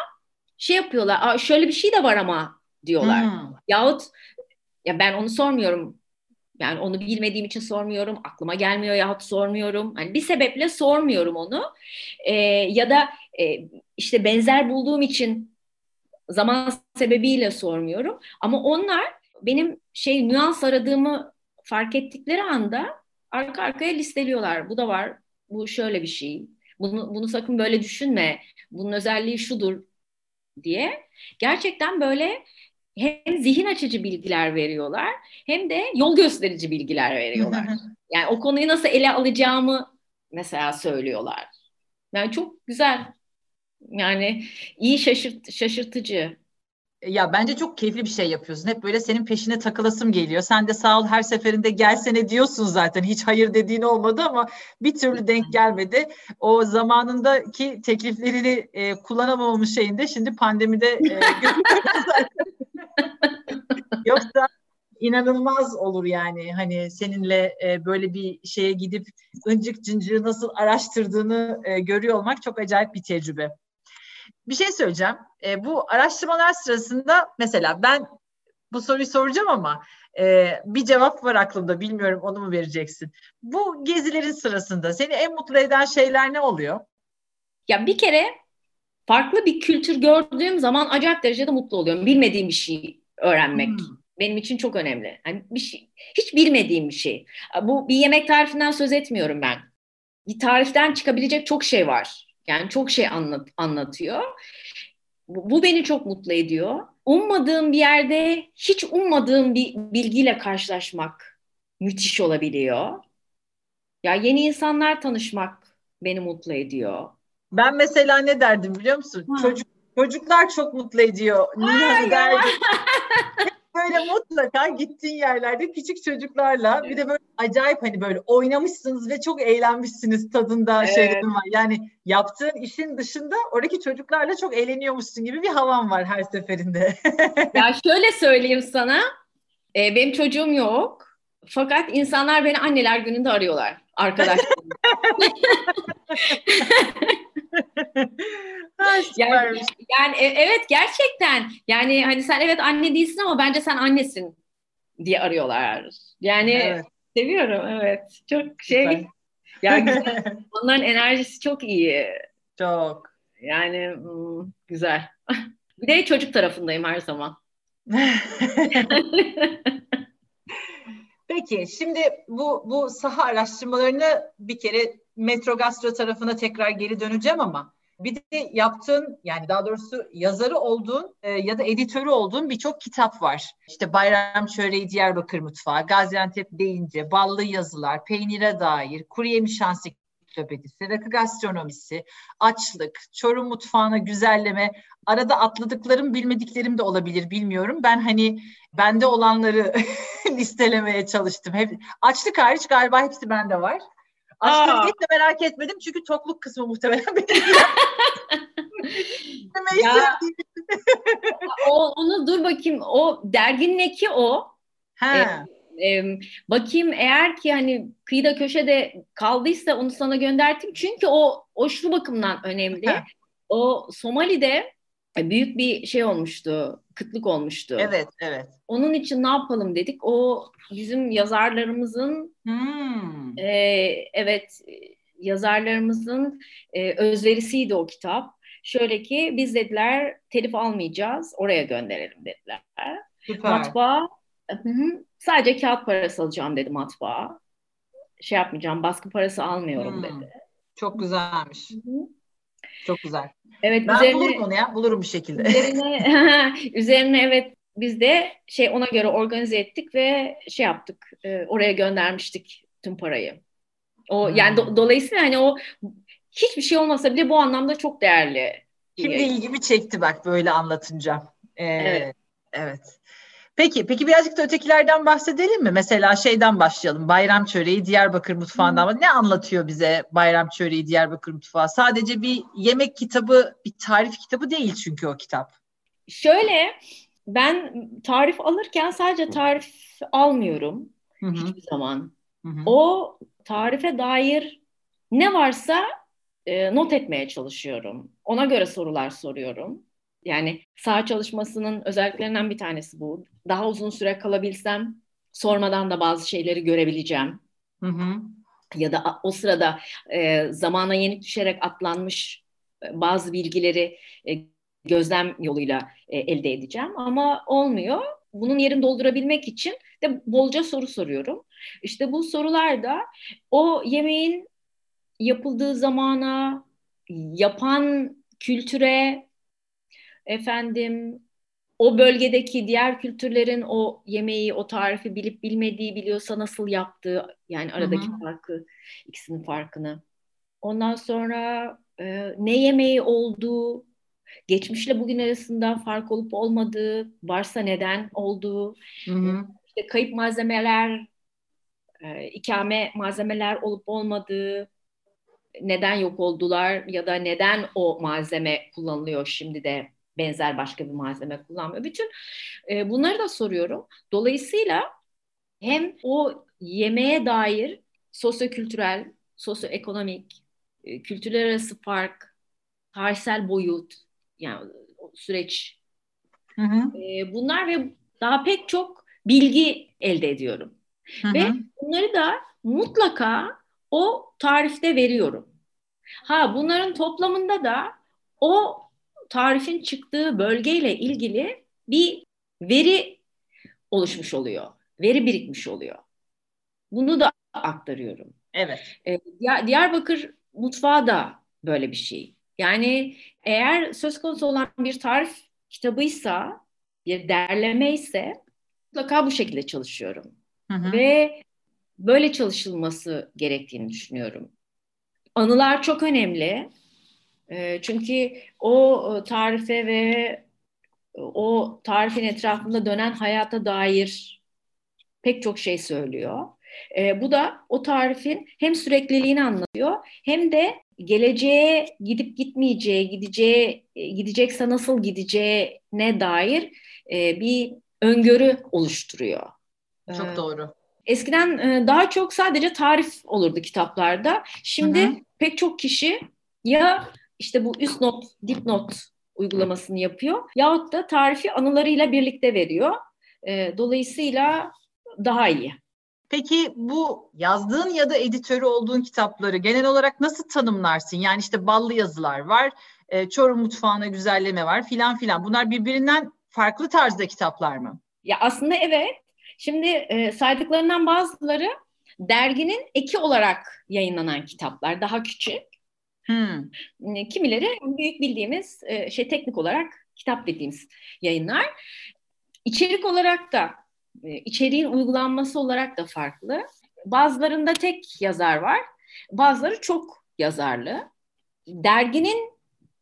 şey yapıyorlar. Aa, şöyle bir şey de var ama diyorlar. Hmm. Yahut ya ben onu sormuyorum. Yani onu bilmediğim için sormuyorum. Aklıma gelmiyor yahut sormuyorum. Hani bir sebeple sormuyorum onu. Ee, ya da e, işte benzer bulduğum için zaman sebebiyle sormuyorum. Ama onlar benim şey nüans aradığımı fark ettikleri anda arka arkaya listeliyorlar. Bu da var. Bu şöyle bir şey. Bunu, bunu sakın böyle düşünme. Bunun özelliği şudur diye. Gerçekten böyle hem zihin açıcı bilgiler veriyorlar hem de yol gösterici bilgiler veriyorlar. yani o konuyu nasıl ele alacağımı mesela söylüyorlar. Yani çok güzel. Yani iyi şaşırt şaşırtıcı. Ya bence çok keyifli bir şey yapıyorsun. Hep böyle senin peşine takılasım geliyor. Sen de sağ ol her seferinde gelsene diyorsun zaten. Hiç hayır dediğin olmadı ama bir türlü denk gelmedi. O zamanındaki tekliflerini e, kullanamamış şeyinde şimdi pandemide e, (laughs) (laughs) Yoksa inanılmaz olur yani hani seninle e, böyle bir şeye gidip ıncık cıncığı nasıl araştırdığını e, görüyor olmak çok acayip bir tecrübe. Bir şey söyleyeceğim. E, bu araştırmalar sırasında mesela ben bu soruyu soracağım ama e, bir cevap var aklımda. Bilmiyorum onu mu vereceksin? Bu gezilerin sırasında seni en mutlu eden şeyler ne oluyor? Ya bir kere farklı bir kültür gördüğüm zaman acayip derecede mutlu oluyorum. Bilmediğim bir şey öğrenmek. Hmm. Benim için çok önemli. Yani bir şey, hiç bilmediğim bir şey. Bu bir yemek tarifinden söz etmiyorum ben. Bir tariften çıkabilecek çok şey var. Yani çok şey anlat, anlatıyor. Bu, bu beni çok mutlu ediyor. Ummadığım bir yerde hiç ummadığım bir bilgiyle karşılaşmak müthiş olabiliyor. Ya yeni insanlar tanışmak beni mutlu ediyor. Ben mesela ne derdim biliyor musun? Ha. Çocuk çocuklar çok mutlu ediyor. Niye derdim. (laughs) böyle mutlaka gittiğin yerlerde küçük çocuklarla bir de böyle acayip hani böyle oynamışsınız ve çok eğlenmişsiniz tadında evet. şeylerim var. Yani yaptığın işin dışında oradaki çocuklarla çok eğleniyormuşsun gibi bir havan var her seferinde. (laughs) ya şöyle söyleyeyim sana. E, benim çocuğum yok. Fakat insanlar beni anneler gününde arıyorlar. Arkadaşlarım. (laughs) (laughs) yani, yani e, evet gerçekten yani hani sen evet anne değilsin ama bence sen annesin diye arıyorlar. Yani evet. seviyorum evet. Çok şey yani (laughs) onların enerjisi çok iyi. Çok. Yani hmm, güzel. Bir de çocuk tarafındayım her zaman. (laughs) Peki şimdi bu bu saha araştırmalarını bir kere Metro Gastro tarafına tekrar geri döneceğim ama bir de yaptığın yani daha doğrusu yazarı olduğun e, ya da editörü olduğun birçok kitap var. İşte Bayram Çöreği Diyarbakır Mutfağı, Gaziantep deyince, Ballı Yazılar, Peynire Dair, Kuru Yemiş Ansiklopedisi, Rakı Gastronomisi, Açlık, Çorum Mutfağına Güzelleme. Arada atladıklarım, bilmediklerim de olabilir bilmiyorum. Ben hani bende olanları (laughs) listelemeye çalıştım. Hep, açlık hariç galiba hepsi bende var. Açlığı hiç de merak etmedim çünkü tokluk kısmı muhtemelen benim. (laughs) ya, o, onu dur bakayım. O derginin eki o. Ha. Ee, e, bakayım eğer ki hani kıyıda köşede kaldıysa onu sana gönderteyim. Çünkü o o şu bakımdan önemli. Ha. O Somali'de büyük bir şey olmuştu, kıtlık olmuştu. Evet, evet. Onun için ne yapalım dedik. O bizim yazarlarımızın, hmm. e, evet, yazarlarımızın e, özverisiydi o kitap. Şöyle ki biz dediler telif almayacağız, oraya gönderelim dediler. Süper. Matbaa, hı hı, sadece kağıt parası alacağım dedi matbaa. Şey yapmayacağım, baskı parası almıyorum hmm. dedi. Çok güzelmiş. Hı hı. Çok güzel. Evet, ben üzerine, bulurum onu ya, bulurum bir şekilde. Üzerine, (laughs) (laughs) üzerine evet biz de şey ona göre organize ettik ve şey yaptık, e, oraya göndermiştik tüm parayı. O hmm. yani do, dolayısıyla hani o hiçbir şey olmasa bile bu anlamda çok değerli. Şimdi ilgimi çekti bak böyle anlatınca. Ee, evet. Evet. Peki, peki birazcık da ötekilerden bahsedelim mi? Mesela şeyden başlayalım. Bayram çöreği Diyarbakır mutfağından. Hmm. Ne anlatıyor bize Bayram çöreği Diyarbakır mutfağı? Sadece bir yemek kitabı, bir tarif kitabı değil çünkü o kitap. Şöyle, ben tarif alırken sadece tarif almıyorum Hı-hı. hiçbir zaman. Hı-hı. O tarife dair ne varsa e, not etmeye çalışıyorum. Ona göre sorular soruyorum. Yani sağ çalışmasının özelliklerinden bir tanesi bu. Daha uzun süre kalabilsem sormadan da bazı şeyleri görebileceğim. Hı hı. Ya da o sırada e, zamana yenik düşerek atlanmış e, bazı bilgileri e, gözlem yoluyla e, elde edeceğim ama olmuyor. Bunun yerini doldurabilmek için de bolca soru soruyorum. İşte bu sorular da o yemeğin yapıldığı zamana, yapan kültüre, efendim o bölgedeki diğer kültürlerin o yemeği, o tarifi bilip bilmediği biliyorsa nasıl yaptığı yani aradaki Hı-hı. farkı, ikisinin farkını. Ondan sonra e, ne yemeği olduğu, geçmişle bugün arasında fark olup olmadığı, varsa neden olduğu, Hı-hı. işte kayıp malzemeler, e, ikame malzemeler olup olmadığı, neden yok oldular ya da neden o malzeme kullanılıyor şimdi de benzer başka bir malzeme kullanmıyor. Bütün e, bunları da soruyorum. Dolayısıyla hem o yemeğe dair sosyokültürel, sosyoekonomik, e, kültürler arası fark, tarihsel boyut, yani süreç. Hı hı. E, bunlar ve daha pek çok bilgi elde ediyorum. Hı hı. Ve bunları da mutlaka o tarifte veriyorum. Ha bunların toplamında da o tarifin çıktığı bölgeyle ilgili bir veri oluşmuş oluyor. Veri birikmiş oluyor. Bunu da aktarıyorum. Evet. Ee, Diyarbakır mutfağı da böyle bir şey. Yani eğer söz konusu olan bir tarif kitabıysa, bir derleme ise mutlaka bu şekilde çalışıyorum. Hı hı. Ve böyle çalışılması gerektiğini düşünüyorum. Anılar çok önemli. E, çünkü o e, tarife ve e, o tarifin etrafında dönen hayata dair pek çok şey söylüyor. E, bu da o tarifin hem sürekliliğini anlatıyor hem de geleceğe gidip gitmeyeceği, gideceği, e, gidecekse nasıl gideceğine dair e, bir öngörü oluştururuyor. Çok doğru. Eskiden daha çok sadece tarif olurdu kitaplarda. Şimdi hı hı. pek çok kişi ya işte bu üst not, dipnot uygulamasını yapıyor yahut da tarifi anılarıyla birlikte veriyor. E, dolayısıyla daha iyi. Peki bu yazdığın ya da editörü olduğun kitapları genel olarak nasıl tanımlarsın? Yani işte ballı yazılar var, e, Çorum mutfağına güzelleme var filan filan. Bunlar birbirinden farklı tarzda kitaplar mı? Ya aslında evet. Şimdi e, saydıklarından bazıları derginin eki olarak yayınlanan kitaplar, daha küçük. Hmm. Kimileri büyük bildiğimiz e, şey teknik olarak kitap dediğimiz yayınlar. İçerik olarak da e, içeriğin uygulanması olarak da farklı. Bazılarında tek yazar var, bazıları çok yazarlı. Derginin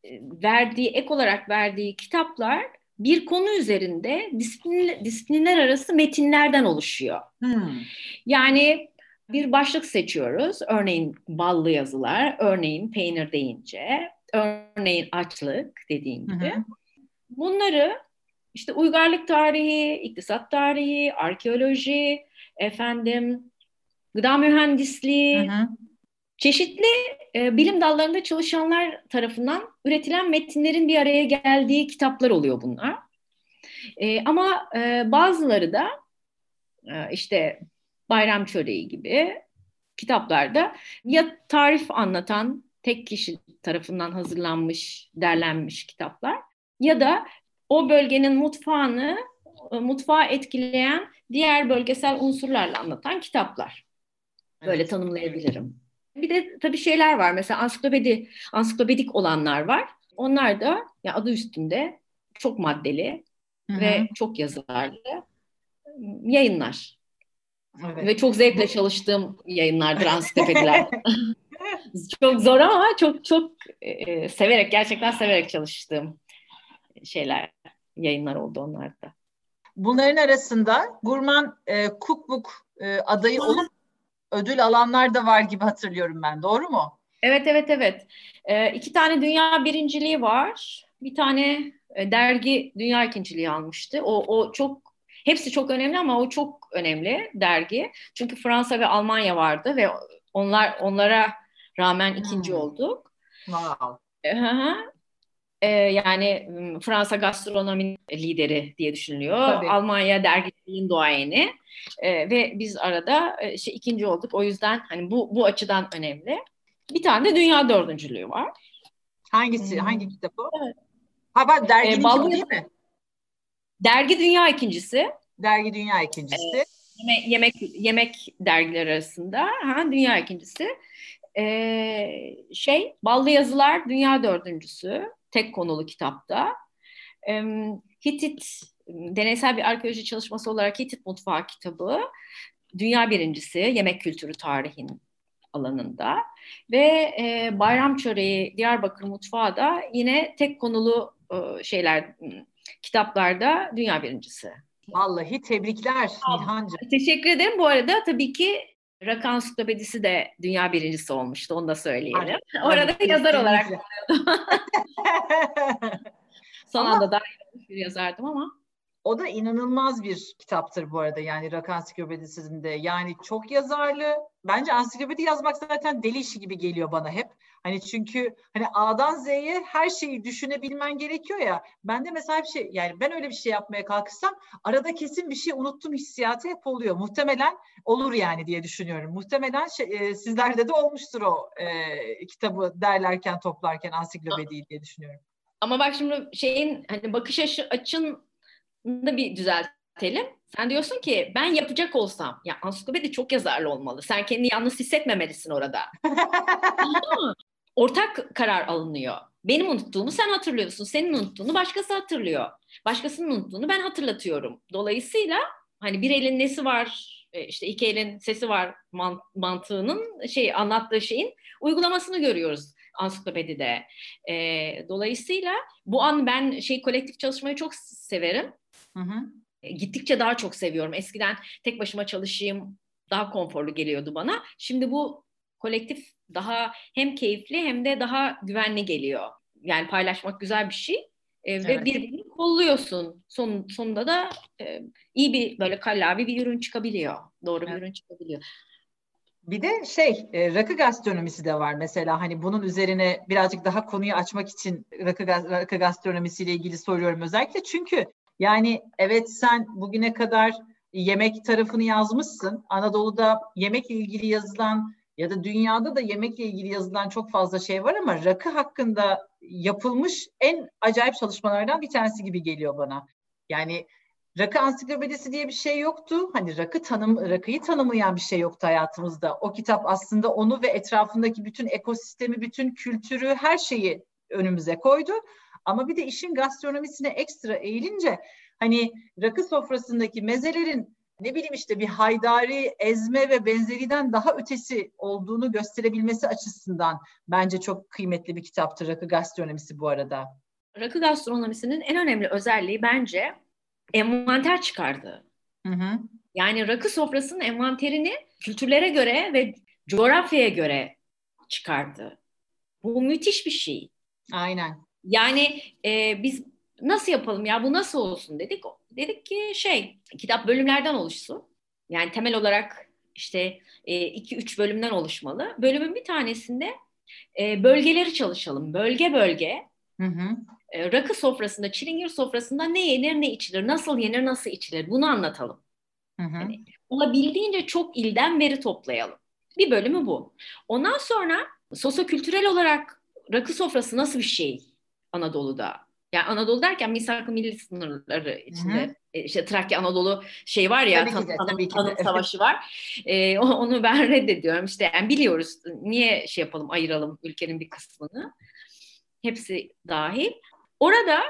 e, verdiği ek olarak verdiği kitaplar bir konu üzerinde disiplin, disiplinler arası metinlerden oluşuyor. Hmm. Yani bir başlık seçiyoruz. Örneğin ballı yazılar, örneğin peynir deyince, örneğin açlık dediğin gibi. Hı Bunları işte uygarlık tarihi, iktisat tarihi, arkeoloji, efendim gıda mühendisliği, hı hı. çeşitli e, bilim dallarında çalışanlar tarafından üretilen metinlerin bir araya geldiği kitaplar oluyor bunlar. E, ama e, bazıları da e, işte Bayram Çöreği gibi kitaplarda ya tarif anlatan tek kişi tarafından hazırlanmış, derlenmiş kitaplar ya da o bölgenin mutfağını, e, mutfağı etkileyen diğer bölgesel unsurlarla anlatan kitaplar. Böyle evet. tanımlayabilirim. Bir de tabii şeyler var. Mesela ansiklopedi, ansiklopedik olanlar var. Onlar da ya adı üstünde çok maddeli Hı-hı. ve çok yazılarlı yayınlar. Evet. Ve çok zevkle çalıştığım yayınlardır ansiklopediler. (laughs) (laughs) çok zor ama çok çok e, severek gerçekten severek çalıştığım şeyler yayınlar oldu onlarda. Bunların arasında Gurman e, Cookbook e, adayı olup ödül alanlar da var gibi hatırlıyorum ben. Doğru mu? Evet evet evet. E, iki tane dünya birinciliği var. Bir tane e, dergi dünya ikinciliği almıştı. O, o çok hepsi çok önemli ama o çok önemli dergi. Çünkü Fransa ve Almanya vardı ve onlar onlara rağmen ikinci hmm. olduk. Wow. Ee, yani Fransa gastronomi lideri diye düşünülüyor. Tabii. Almanya dergiciliğin doğayeni ee, ve biz arada işte ikinci olduk. O yüzden hani bu bu açıdan önemli. Bir tane de dünya dördüncülüğü var. Hangisi? Hmm. Hangi kitap o? Evet. Ha ben derginin ee, değil mi? Dergi Dünya ikincisi. Dergi Dünya ikincisi. Ee, yemek, yemek yemek dergiler arasında ha dünya ikincisi. Ee, şey Ballı Yazılar dünya dördüncüsü tek konulu kitapta. Ee, Hitit deneysel bir arkeoloji çalışması olarak Hitit Mutfağı kitabı dünya birincisi yemek kültürü tarihin alanında ve e, Bayram Çöreği Diyarbakır Mutfağı da yine tek konulu şeyler kitaplarda dünya birincisi. Vallahi tebrikler Nihan'cığım. Teşekkür ederim. Bu arada tabii ki Rakı Ansiklopedisi de dünya birincisi olmuştu. Onu da söyleyelim. Hadi, Orada hadi, yazar olarak (laughs) (laughs) Son anda da bir yazardım ama. O da inanılmaz bir kitaptır bu arada yani Rakı Ansiklopedisi'nde. Yani çok yazarlı. Bence ansiklopedi yazmak zaten deli işi gibi geliyor bana hep. Hani çünkü hani A'dan Z'ye her şeyi düşünebilmen gerekiyor ya. Ben de mesela bir şey yani ben öyle bir şey yapmaya kalksam arada kesin bir şey unuttum hissiyatı hep oluyor. Muhtemelen olur yani diye düşünüyorum. Muhtemelen şey, e, sizlerde de olmuştur o e, kitabı derlerken toplarken ansiklopedi diye düşünüyorum. Ama bak şimdi şeyin hani bakış açı, açın da bir düzeltelim. Sen diyorsun ki ben yapacak olsam ya ansiklopedi çok yazarlı olmalı. Sen kendini yalnız hissetmemelisin orada. Ortak karar alınıyor. Benim unuttuğumu sen hatırlıyorsun. Senin unuttuğunu başkası hatırlıyor. Başkasının unuttuğunu ben hatırlatıyorum. Dolayısıyla hani bir elin nesi var, e, işte iki elin sesi var mantığının şey anlattığı şeyin uygulamasını görüyoruz ansiklopedide. E, dolayısıyla bu an ben şey kolektif çalışmayı çok severim. Hı hı. E, gittikçe daha çok seviyorum. Eskiden tek başıma çalışayım daha konforlu geliyordu bana. Şimdi bu kolektif daha hem keyifli hem de daha güvenli geliyor. Yani paylaşmak güzel bir şey. E, evet. Ve birbirini kolluyorsun. Son, sonunda da e, iyi bir böyle kallavi bir ürün çıkabiliyor. Doğru evet. bir ürün çıkabiliyor. Bir de şey e, rakı gastronomisi de var mesela hani bunun üzerine birazcık daha konuyu açmak için rakı, rakı gastronomisiyle ilgili soruyorum özellikle çünkü yani evet sen bugüne kadar yemek tarafını yazmışsın. Anadolu'da yemekle ilgili yazılan ya da dünyada da yemekle ilgili yazılan çok fazla şey var ama rakı hakkında yapılmış en acayip çalışmalardan bir tanesi gibi geliyor bana. Yani rakı ansiklopedisi diye bir şey yoktu. Hani rakı tanım rakıyı tanımlayan bir şey yoktu hayatımızda. O kitap aslında onu ve etrafındaki bütün ekosistemi, bütün kültürü, her şeyi önümüze koydu. Ama bir de işin gastronomisine ekstra eğilince hani rakı sofrasındaki mezelerin ne bileyim işte bir haydari, ezme ve benzeriden daha ötesi olduğunu gösterebilmesi açısından bence çok kıymetli bir kitaptır rakı gastronomisi bu arada. Rakı gastronomisinin en önemli özelliği bence envanter çıkardı. Hı hı. Yani rakı sofrasının envanterini kültürlere göre ve coğrafyaya göre çıkardı. Bu müthiş bir şey. Aynen. Yani e, biz nasıl yapalım ya bu nasıl olsun dedik. Dedik ki şey kitap bölümlerden oluşsun. Yani temel olarak işte e, iki üç bölümden oluşmalı. Bölümün bir tanesinde e, bölgeleri çalışalım. Bölge bölge. Hı hı. E, rakı sofrasında, çilingir sofrasında ne yenir ne içilir, nasıl yenir nasıl içilir bunu anlatalım. Hı hı. Yani, olabildiğince çok ilden veri toplayalım. Bir bölümü bu. Ondan sonra sosyokültürel olarak rakı sofrası nasıl bir şey Anadolu'da? Yani Anadolu derken misak milli sınırları içinde Hı-hı. E, işte Trakya Anadolu şey var ya tabii tan- tanım, tanım savaşı var. (laughs) Ee, onu ben reddediyorum. İşte yani biliyoruz niye şey yapalım ayıralım ülkenin bir kısmını. Hepsi dahil. Orada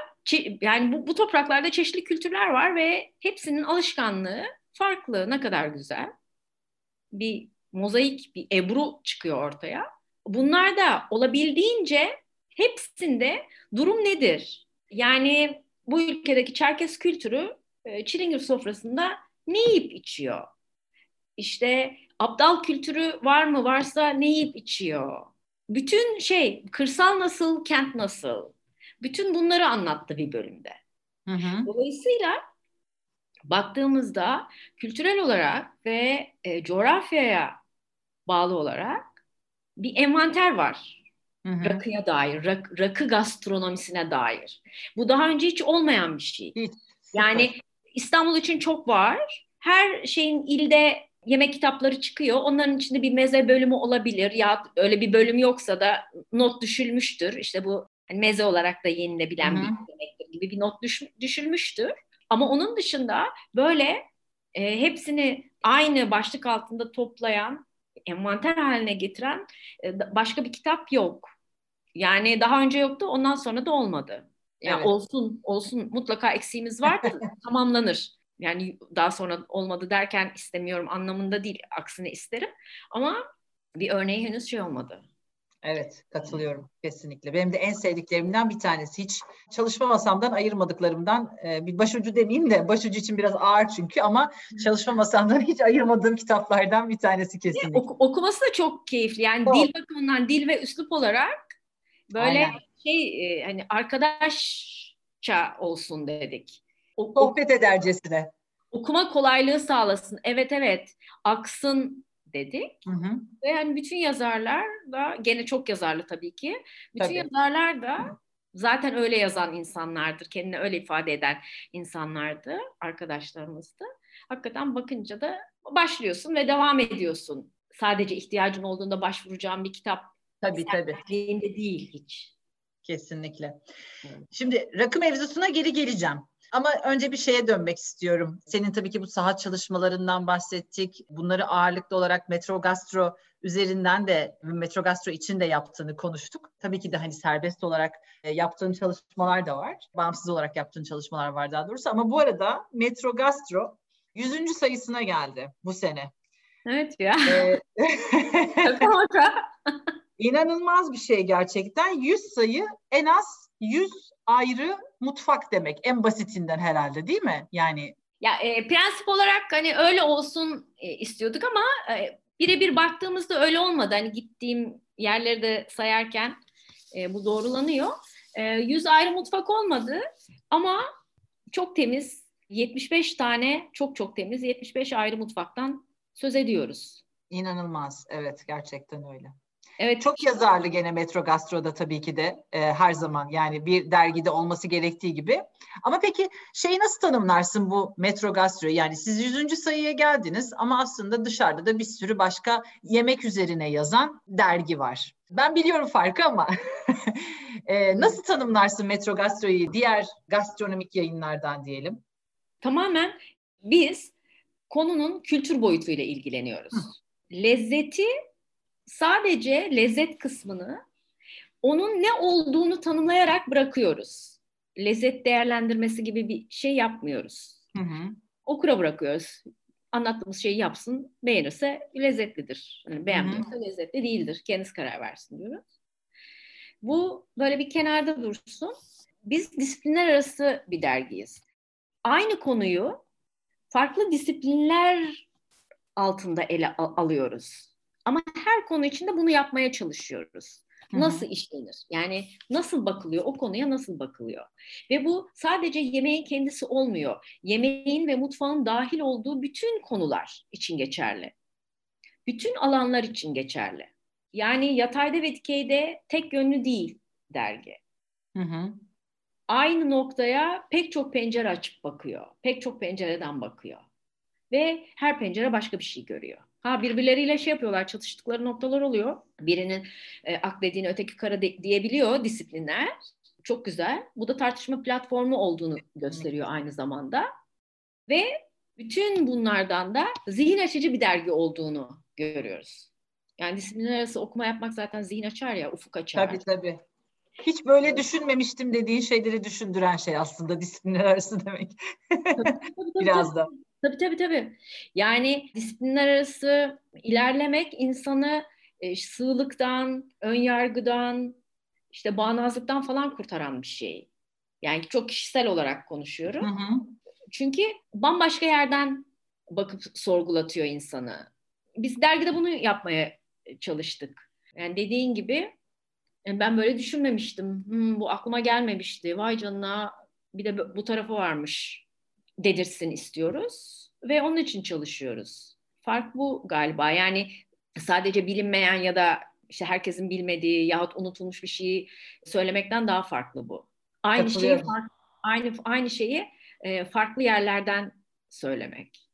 yani bu, bu topraklarda çeşitli kültürler var ve hepsinin alışkanlığı farklı. Ne kadar güzel. Bir mozaik, bir ebru çıkıyor ortaya. Bunlar da olabildiğince hepsinde durum nedir? Yani bu ülkedeki Çerkes kültürü e, çilingir sofrasında ne yiyip içiyor? İşte aptal kültürü var mı? Varsa ne yiyip içiyor? Bütün şey kırsal nasıl, kent nasıl? Bütün bunları anlattı bir bölümde. Hı hı. Dolayısıyla baktığımızda kültürel olarak ve e, coğrafyaya bağlı olarak bir envanter var. Hı hı. Rakıya dair, rak, rakı gastronomisine dair. Bu daha önce hiç olmayan bir şey. Hiç, yani İstanbul için çok var. Her şeyin ilde yemek kitapları çıkıyor. Onların içinde bir meze bölümü olabilir ya öyle bir bölüm yoksa da not düşülmüştür. İşte bu hani meze olarak da yenilebilen Hı-hı. bir yemektir gibi bir not düş, düşülmüştür. Ama onun dışında böyle e, hepsini aynı başlık altında toplayan, envanter haline getiren e, başka bir kitap yok. Yani daha önce yoktu, ondan sonra da olmadı. Yani evet. olsun, olsun mutlaka eksiğimiz var (laughs) tamamlanır. Yani daha sonra olmadı derken istemiyorum anlamında değil, aksine isterim. Ama bir örneği henüz şey olmadı. Evet, katılıyorum kesinlikle. Benim de en sevdiklerimden bir tanesi. Hiç çalışma masamdan ayırmadıklarımdan e, bir başucu demeyeyim de başucu için biraz ağır çünkü ama çalışma masamdan hiç ayırmadığım kitaplardan bir tanesi kesinlikle. Ok- okuması da çok keyifli. Yani çok. dil bakımından, dil ve üslup olarak böyle Aynen. şey e, hani arkadaşça olsun dedik. O, Sohbet edercesine. Okuma kolaylığı sağlasın. Evet evet. Aksın dedik. Hı hı. Ve yani bütün yazarlar da gene çok yazarlı tabii ki. Bütün tabii. yazarlar da zaten öyle yazan insanlardır. Kendini öyle ifade eden insanlardı. Arkadaşlarımızdı. Hakikaten bakınca da başlıyorsun ve devam ediyorsun. Sadece ihtiyacın olduğunda başvuracağın bir kitap tabii tabii. değil hiç. Kesinlikle. Şimdi rakı mevzusuna geri geleceğim. Ama önce bir şeye dönmek istiyorum. Senin tabii ki bu saha çalışmalarından bahsettik. Bunları ağırlıklı olarak Metro Gastro üzerinden de Metro Gastro için de yaptığını konuştuk. Tabii ki de hani serbest olarak e, yaptığın çalışmalar da var. Bağımsız olarak yaptığın çalışmalar var daha doğrusu. Ama bu arada Metro Gastro 100. sayısına geldi bu sene. Evet ya. Ee, (laughs) (laughs) İnanılmaz bir şey gerçekten. 100 sayı en az 100 ayrı mutfak demek en basitinden herhalde değil mi? Yani ya e, prensip olarak hani öyle olsun e, istiyorduk ama e, birebir baktığımızda öyle olmadı. Hani gittiğim yerleri de sayarken e, bu doğrulanıyor. E, 100 ayrı mutfak olmadı ama çok temiz 75 tane çok çok temiz 75 ayrı mutfaktan söz ediyoruz. İnanılmaz. Evet gerçekten öyle. Evet. Çok yazarlı gene Metro Gastro'da tabii ki de e, her zaman yani bir dergide olması gerektiği gibi. Ama peki şeyi nasıl tanımlarsın bu Metro Gastro'yu? Yani siz 100. sayıya geldiniz ama aslında dışarıda da bir sürü başka yemek üzerine yazan dergi var. Ben biliyorum farkı ama (laughs) e, nasıl tanımlarsın Metro Gastro'yu diğer gastronomik yayınlardan diyelim? Tamamen biz konunun kültür boyutuyla ilgileniyoruz. Hı. Lezzeti sadece lezzet kısmını onun ne olduğunu tanımlayarak bırakıyoruz. Lezzet değerlendirmesi gibi bir şey yapmıyoruz. Hı hı. Okura bırakıyoruz. Anlattığımız şeyi yapsın, beğenirse lezzetlidir. Yani beğenmiyorsa lezzetli değildir. Kendisi karar versin diyoruz. Bu böyle bir kenarda dursun. Biz disiplinler arası bir dergiyiz. Aynı konuyu farklı disiplinler altında ele alıyoruz. Ama her konu içinde bunu yapmaya çalışıyoruz. Nasıl işlenir? Yani nasıl bakılıyor? O konuya nasıl bakılıyor? Ve bu sadece yemeğin kendisi olmuyor. Yemeğin ve mutfağın dahil olduğu bütün konular için geçerli. Bütün alanlar için geçerli. Yani yatayda ve dikeyde tek yönlü değil dergi. Hı hı. Aynı noktaya pek çok pencere açıp bakıyor. Pek çok pencereden bakıyor. Ve her pencere başka bir şey görüyor. Ha birbirleriyle şey yapıyorlar, çatıştıkları noktalar oluyor. Birinin e, ak dediğini öteki kara de, diyebiliyor disiplinler. Çok güzel. Bu da tartışma platformu olduğunu gösteriyor aynı zamanda. Ve bütün bunlardan da zihin açıcı bir dergi olduğunu görüyoruz. Yani disiplinler arası okuma yapmak zaten zihin açar ya, ufuk açar. Tabii tabii. Hiç böyle düşünmemiştim dediğin şeyleri düşündüren şey aslında disiplinler arası demek. tabii, tabii, Biraz da. Tabii tabii tabii. Yani disiplinler arası ilerlemek insanı e, sığlıktan, ön yargıdan, işte bağnazlıktan falan kurtaran bir şey. Yani çok kişisel olarak konuşuyorum. Hı hı. Çünkü bambaşka yerden bakıp sorgulatıyor insanı. Biz dergide bunu yapmaya çalıştık. Yani dediğin gibi ben böyle düşünmemiştim. Hmm, bu aklıma gelmemişti. Vay canına bir de bu tarafı varmış dedirsin istiyoruz ve onun için çalışıyoruz. Fark bu galiba. Yani sadece bilinmeyen ya da işte herkesin bilmediği yahut unutulmuş bir şeyi söylemekten daha farklı bu. Aynı şeyi aynı aynı şeyi e, farklı yerlerden söylemek.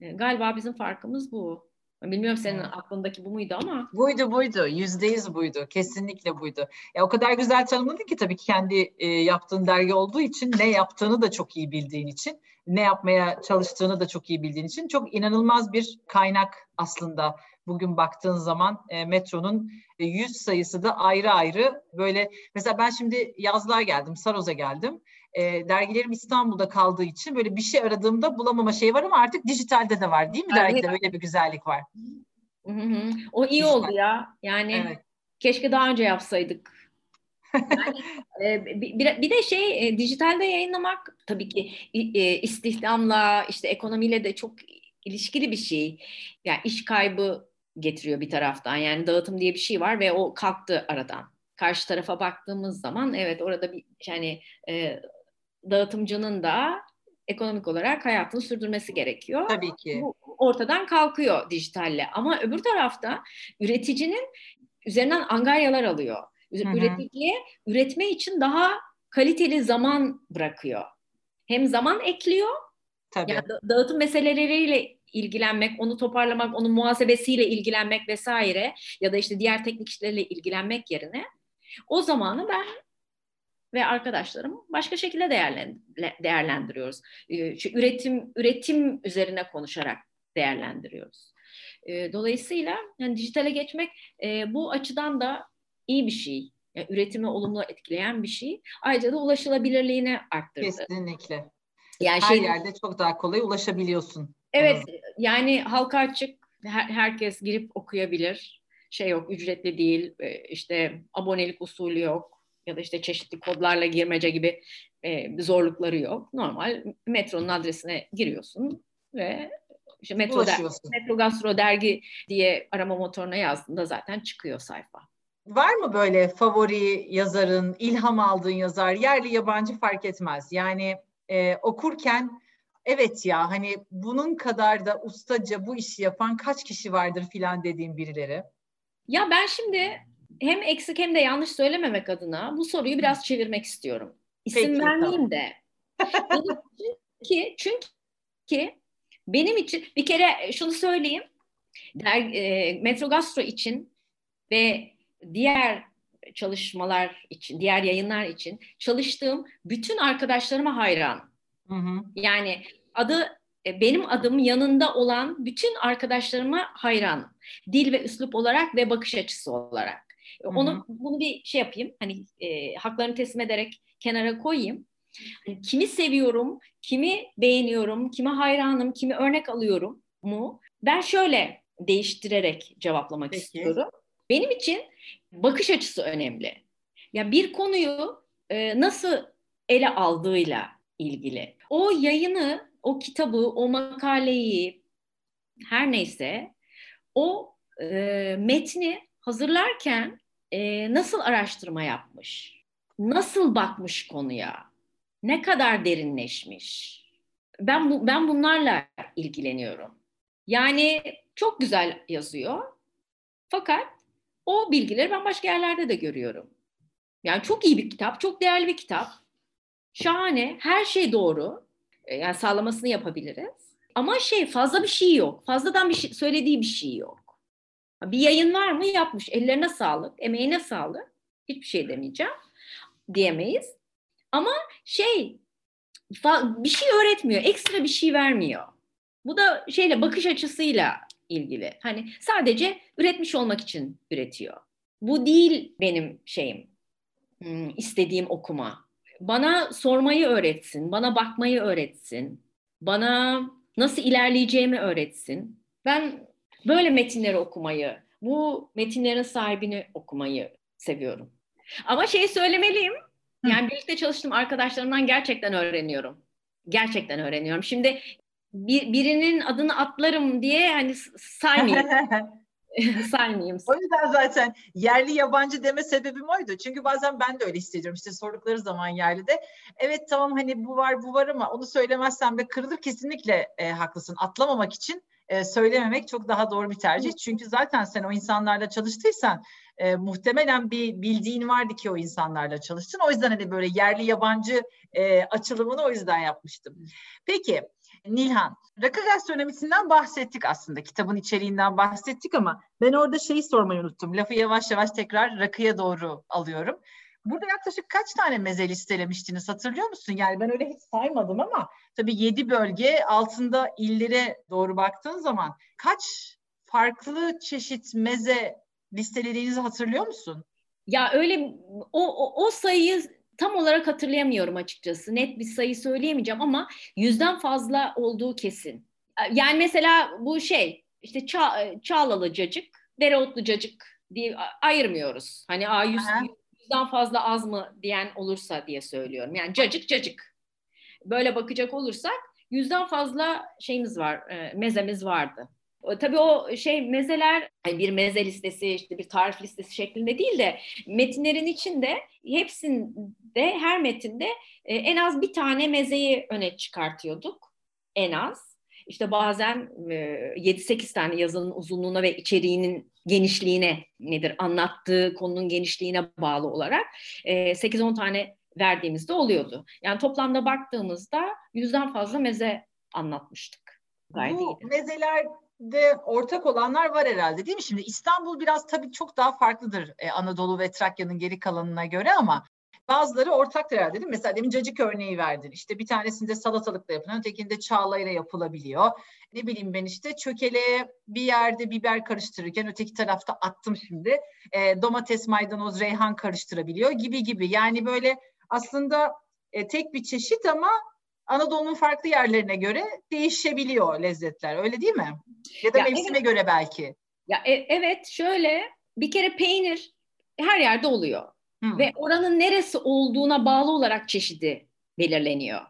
E, galiba bizim farkımız bu. Bilmiyorum senin aklındaki bu muydu ama. Buydu buydu. Yüzde yüz buydu. Kesinlikle buydu. Ya o kadar güzel tanımladın ki tabii ki kendi e, yaptığın dergi olduğu için ne yaptığını da çok iyi bildiğin için ne yapmaya çalıştığını da çok iyi bildiğin için çok inanılmaz bir kaynak aslında bugün baktığın zaman e, metronun e, yüz sayısı da ayrı ayrı böyle mesela ben şimdi yazlığa geldim Saroz'a geldim e, dergilerim İstanbul'da kaldığı için böyle bir şey aradığımda bulamama şey var ama artık dijitalde de var değil mi dergide böyle bir güzellik var. Hı hı. O iyi Dijital. oldu ya yani evet. keşke daha önce yapsaydık. Yani, (laughs) e, bir, bir de şey e, dijitalde yayınlamak tabii ki e, istihdamla işte ekonomiyle de çok ilişkili bir şey. Yani iş kaybı getiriyor bir taraftan. Yani dağıtım diye bir şey var ve o kalktı aradan. Karşı tarafa baktığımız zaman evet orada bir yani e, dağıtımcının da ekonomik olarak hayatını sürdürmesi gerekiyor. Tabii ki. Bu ortadan kalkıyor dijitalle. Ama öbür tarafta üreticinin üzerinden angaryalar alıyor. Hı-hı. Üreticiye üretme için daha kaliteli zaman bırakıyor. Hem zaman ekliyor. Tabii. Yani dağıtım meseleleriyle ilgilenmek, onu toparlamak, onun muhasebesiyle ilgilenmek vesaire ya da işte diğer teknik işlerle ilgilenmek yerine o zamanı ben ve arkadaşlarım başka şekilde değerlendiriyoruz. Ee, üretim üretim üzerine konuşarak değerlendiriyoruz. Ee, dolayısıyla yani dijitale geçmek e, bu açıdan da iyi bir şey. Yani üretimi olumlu etkileyen bir şey. Ayrıca da ulaşılabilirliğini arttırdı. Kesinlikle. Yani Her şey, yerde çok daha kolay ulaşabiliyorsun. Evet, Onu. yani halka açık, her, herkes girip okuyabilir. Şey yok, ücretli değil, e, işte abonelik usulü yok ya da işte çeşitli kodlarla girmece gibi e, zorlukları yok. Normal metronun adresine giriyorsun ve işte Metro, der, Metro Gastro dergi diye arama motoruna yazdığında zaten çıkıyor sayfa. Var mı böyle favori yazarın, ilham aldığın yazar, yerli yabancı fark etmez. Yani e, okurken evet ya hani bunun kadar da ustaca bu işi yapan kaç kişi vardır filan dediğim birileri. Ya ben şimdi hem eksik hem de yanlış söylememek adına bu soruyu biraz çevirmek istiyorum. İsim Peki, vermeyeyim tamam. de. (laughs) çünkü, çünkü benim için bir kere şunu söyleyeyim. Der, e, Metro Gastro için ve diğer çalışmalar için, diğer yayınlar için çalıştığım bütün arkadaşlarıma hayran. Hı hı. Yani adı e, benim adım yanında olan bütün arkadaşlarıma hayran. Dil ve üslup olarak ve bakış açısı olarak. Onu bunu bir şey yapayım. Hani e, haklarını teslim ederek kenara koyayım. Hani kimi seviyorum, kimi beğeniyorum, kime hayranım, kimi örnek alıyorum mu? Ben şöyle değiştirerek cevaplamak Peki. istiyorum. Benim için bakış açısı önemli. Ya bir konuyu e, nasıl ele aldığıyla ilgili. O yayını, o kitabı, o makaleyi her neyse o e, metni hazırlarken e, nasıl araştırma yapmış? Nasıl bakmış konuya? Ne kadar derinleşmiş? Ben bu, ben bunlarla ilgileniyorum. Yani çok güzel yazıyor. Fakat o bilgileri ben başka yerlerde de görüyorum. Yani çok iyi bir kitap, çok değerli bir kitap. Şahane, her şey doğru. E, yani sağlamasını yapabiliriz. Ama şey fazla bir şey yok. Fazladan bir şey, söylediği bir şey yok. Bir yayın var mı? Yapmış. Ellerine sağlık, emeğine sağlık. Hiçbir şey demeyeceğim. Diyemeyiz. Ama şey bir şey öğretmiyor. Ekstra bir şey vermiyor. Bu da şeyle bakış açısıyla ilgili. Hani sadece üretmiş olmak için üretiyor. Bu değil benim şeyim. Hmm, istediğim okuma. Bana sormayı öğretsin, bana bakmayı öğretsin, bana nasıl ilerleyeceğimi öğretsin. Ben böyle metinleri okumayı, bu metinlerin sahibini okumayı seviyorum. Ama şey söylemeliyim. Yani birlikte çalıştığım arkadaşlarımdan gerçekten öğreniyorum. Gerçekten öğreniyorum. Şimdi bir, birinin adını atlarım diye hani saymayayım. (laughs) (laughs) saymayayım. O yüzden zaten yerli yabancı deme sebebim oydu. Çünkü bazen ben de öyle hissediyorum. İşte sordukları zaman yerli de evet tamam hani bu var bu var ama onu söylemezsem de kırılır kesinlikle e, haklısın. Atlamamak için e, söylememek çok daha doğru bir tercih. Çünkü zaten sen o insanlarla çalıştıysan e, muhtemelen bir bildiğin vardı ki o insanlarla çalıştın. O yüzden hani böyle yerli yabancı e, açılımını o yüzden yapmıştım. Peki Nilhan, rakı gastronomisinden bahsettik aslında. Kitabın içeriğinden bahsettik ama ben orada şeyi sormayı unuttum. Lafı yavaş yavaş tekrar rakıya doğru alıyorum. Burada yaklaşık kaç tane meze listelemiştiniz hatırlıyor musun? Yani ben öyle hiç saymadım ama tabii yedi bölge altında illere doğru baktığın zaman kaç farklı çeşit meze listelediğinizi hatırlıyor musun? Ya öyle o, o, o sayıyı tam olarak hatırlayamıyorum açıkçası. Net bir sayı söyleyemeyeceğim ama yüzden fazla olduğu kesin. Yani mesela bu şey işte çağ, çağlalı cacık, dereotlu cacık diye ayırmıyoruz. Hani a yüz, yüzden fazla az mı diyen olursa diye söylüyorum. Yani cacık cacık. Böyle bakacak olursak yüzden fazla şeyimiz var, e, mezemiz vardı. Tabii o şey mezeler hani bir meze listesi işte bir tarif listesi şeklinde değil de metinlerin içinde hepsinde her metinde e, en az bir tane mezeyi öne çıkartıyorduk. En az. İşte bazen 7-8 e, tane yazının uzunluğuna ve içeriğinin genişliğine nedir anlattığı konunun genişliğine bağlı olarak 8-10 e, tane verdiğimizde oluyordu. Yani toplamda baktığımızda yüzden fazla meze anlatmıştık. Gayet Bu iyiydi. mezeler de ortak olanlar var herhalde değil mi? Şimdi İstanbul biraz tabii çok daha farklıdır e, Anadolu ve Trakya'nın geri kalanına göre ama bazıları ortaktır herhalde değil mi? Mesela demin cacık örneği verdin. İşte bir tanesinde salatalıkla yapılan, ötekinde çağlayla yapılabiliyor. Ne bileyim ben işte çökele bir yerde biber karıştırırken öteki tarafta attım şimdi. E, domates, maydanoz, reyhan karıştırabiliyor gibi gibi. Yani böyle aslında e, tek bir çeşit ama Anadolu'nun farklı yerlerine göre değişebiliyor lezzetler. Öyle değil mi? Ya da ya mevsime evet. göre belki. Ya e, evet şöyle bir kere peynir her yerde oluyor. Hmm. Ve oranın neresi olduğuna bağlı olarak çeşidi belirleniyor.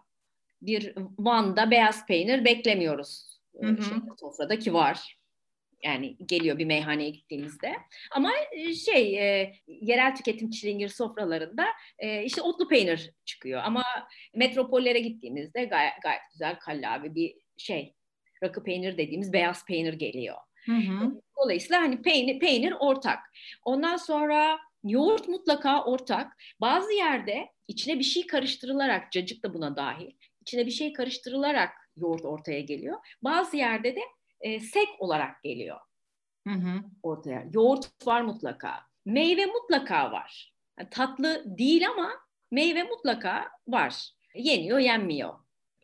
Bir Van'da beyaz peynir beklemiyoruz. Hı hı. Şey, sofradaki var. Yani geliyor bir meyhaneye gittiğinizde. Ama e, şey e, yerel tüketim çilingir sofralarında e, işte otlu peynir çıkıyor. Ama metropollere gittiğimizde gayet, gayet güzel kallavi bir şey rakı peynir dediğimiz beyaz peynir geliyor. Hı hı. Dolayısıyla hani peynir, peynir ortak. Ondan sonra yoğurt mutlaka ortak. Bazı yerde içine bir şey karıştırılarak, cacık da buna dahil, içine bir şey karıştırılarak yoğurt ortaya geliyor. Bazı yerde de e, sek olarak geliyor hı hı. ortaya. Yoğurt var mutlaka. Meyve mutlaka var. Yani tatlı değil ama meyve mutlaka var. Yeniyor, yenmiyor.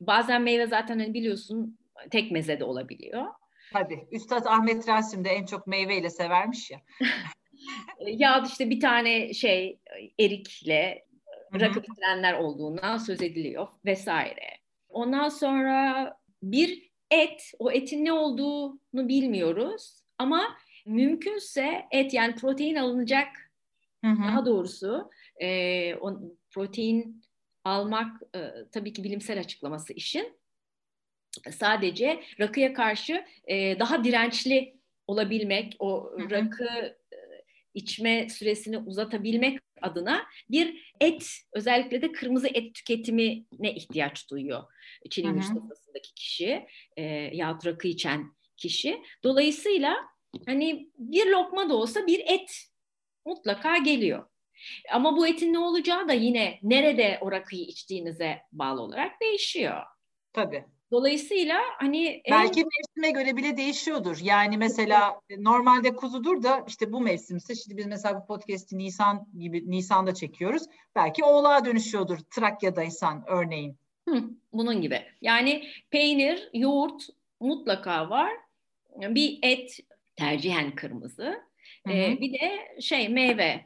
Bazen meyve zaten hani biliyorsun tek meze de olabiliyor. Tabii. Üstad Ahmet Rasim de en çok meyveyle severmiş ya. (laughs) ya işte bir tane şey erikle rakı bitirenler olduğundan söz ediliyor vesaire. Ondan sonra bir et, o etin ne olduğunu bilmiyoruz ama mümkünse et yani protein alınacak hı hı. daha doğrusu e, o protein almak e, tabii ki bilimsel açıklaması işin sadece rakıya karşı e, daha dirençli olabilmek, o hı hı. rakı içme süresini uzatabilmek adına bir et, özellikle de kırmızı et tüketimine ihtiyaç duyuyor Çin'in sofrasındaki kişi e, yahut rakı içen kişi. Dolayısıyla hani bir lokma da olsa bir et mutlaka geliyor. Ama bu etin ne olacağı da yine nerede o rakıyı içtiğinize bağlı olarak değişiyor. Tabii. Dolayısıyla hani belki en... mevsime göre bile değişiyordur. Yani mesela normalde kuzudur da işte bu mevsimse şimdi biz mesela bu podcast'i Nisan gibi Nisan'da çekiyoruz. Belki oğlağa dönüşüyordur Trakya'daysan örneğin. Hı, bunun gibi. Yani peynir, yoğurt mutlaka var. Bir et tercihen kırmızı. Ee, bir de şey meyve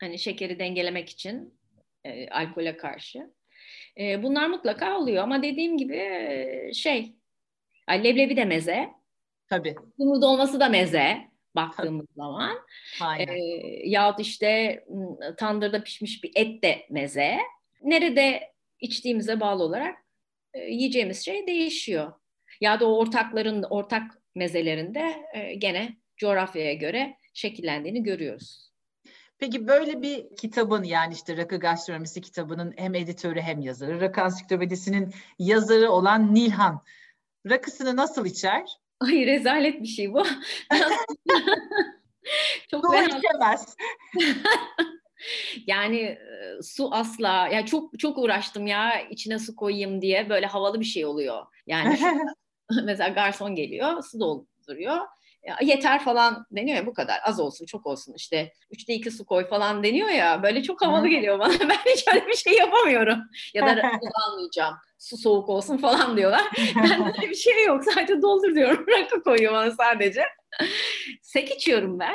hani şekeri dengelemek için e, alkole karşı. E, bunlar mutlaka oluyor ama dediğim gibi şey yani leblebi de meze. Tabii. Kumru dolması da meze baktığımız Tabii. zaman. Aynen. E, yahut işte tandırda pişmiş bir et de meze. Nerede içtiğimize bağlı olarak e, yiyeceğimiz şey değişiyor. Ya da o ortakların ortak mezelerinde e, gene coğrafyaya göre şekillendiğini görüyoruz. Peki böyle bir kitabın yani işte Rakı Gastronomisi kitabının hem editörü hem yazarı, Rakı Ansiklopedisi'nin yazarı olan Nilhan rakısını nasıl içer? Ay rezalet bir şey bu. (laughs) çok su içemez. (laughs) yani e, su asla ya çok çok uğraştım ya içine su koyayım diye böyle havalı bir şey oluyor. Yani (laughs) mesela garson geliyor su dolduruyor yeter falan deniyor ya bu kadar. Az olsun çok olsun işte üçte iki su koy falan deniyor ya böyle çok havalı geliyor bana. (laughs) Ben hiç öyle bir şey yapamıyorum. Ya da (laughs) almayacağım su soğuk olsun falan diyorlar. Ben öyle bir şey yok. Sadece doldur diyorum (laughs) rakı koyuyor bana sadece. Sek içiyorum ben.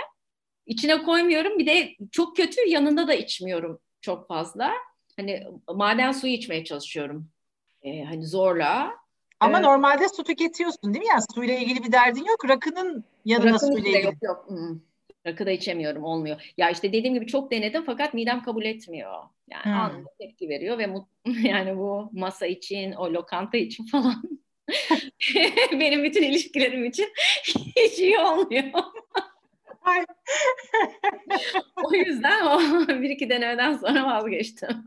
İçine koymuyorum. Bir de çok kötü yanında da içmiyorum çok fazla. Hani maden suyu içmeye çalışıyorum. Ee, hani zorla ama evet. normalde su tüketiyorsun değil mi? Yani suyla ilgili bir derdin yok. Rakının yanına Rakının suyla ilgili. Yok yok. Hmm. Rakı da içemiyorum olmuyor. Ya işte dediğim gibi çok denedim fakat midem kabul etmiyor. Yani hmm. anında tepki veriyor ve (laughs) yani bu masa için, o lokanta için falan (laughs) benim bütün ilişkilerim için (laughs) hiç iyi olmuyor. o yüzden o bir iki denemeden sonra vazgeçtim.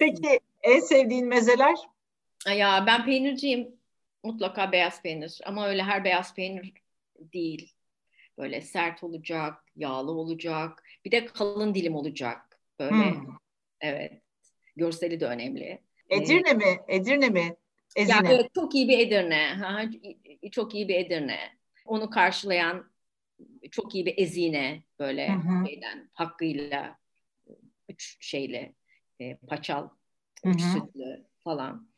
Peki en sevdiğin mezeler? Ya ben peynirciyim. Mutlaka beyaz peynir. Ama öyle her beyaz peynir değil. Böyle sert olacak, yağlı olacak. Bir de kalın dilim olacak. Böyle. Hmm. Evet. Görseli de önemli. Edirne ee, mi? Edirne mi? Ezine. Ya böyle çok iyi bir Edirne. çok iyi bir Edirne. Onu karşılayan çok iyi bir ezine böyle hı şeyden hakkıyla üç şeyle e, paçal, üç hı hı. sütlü falan.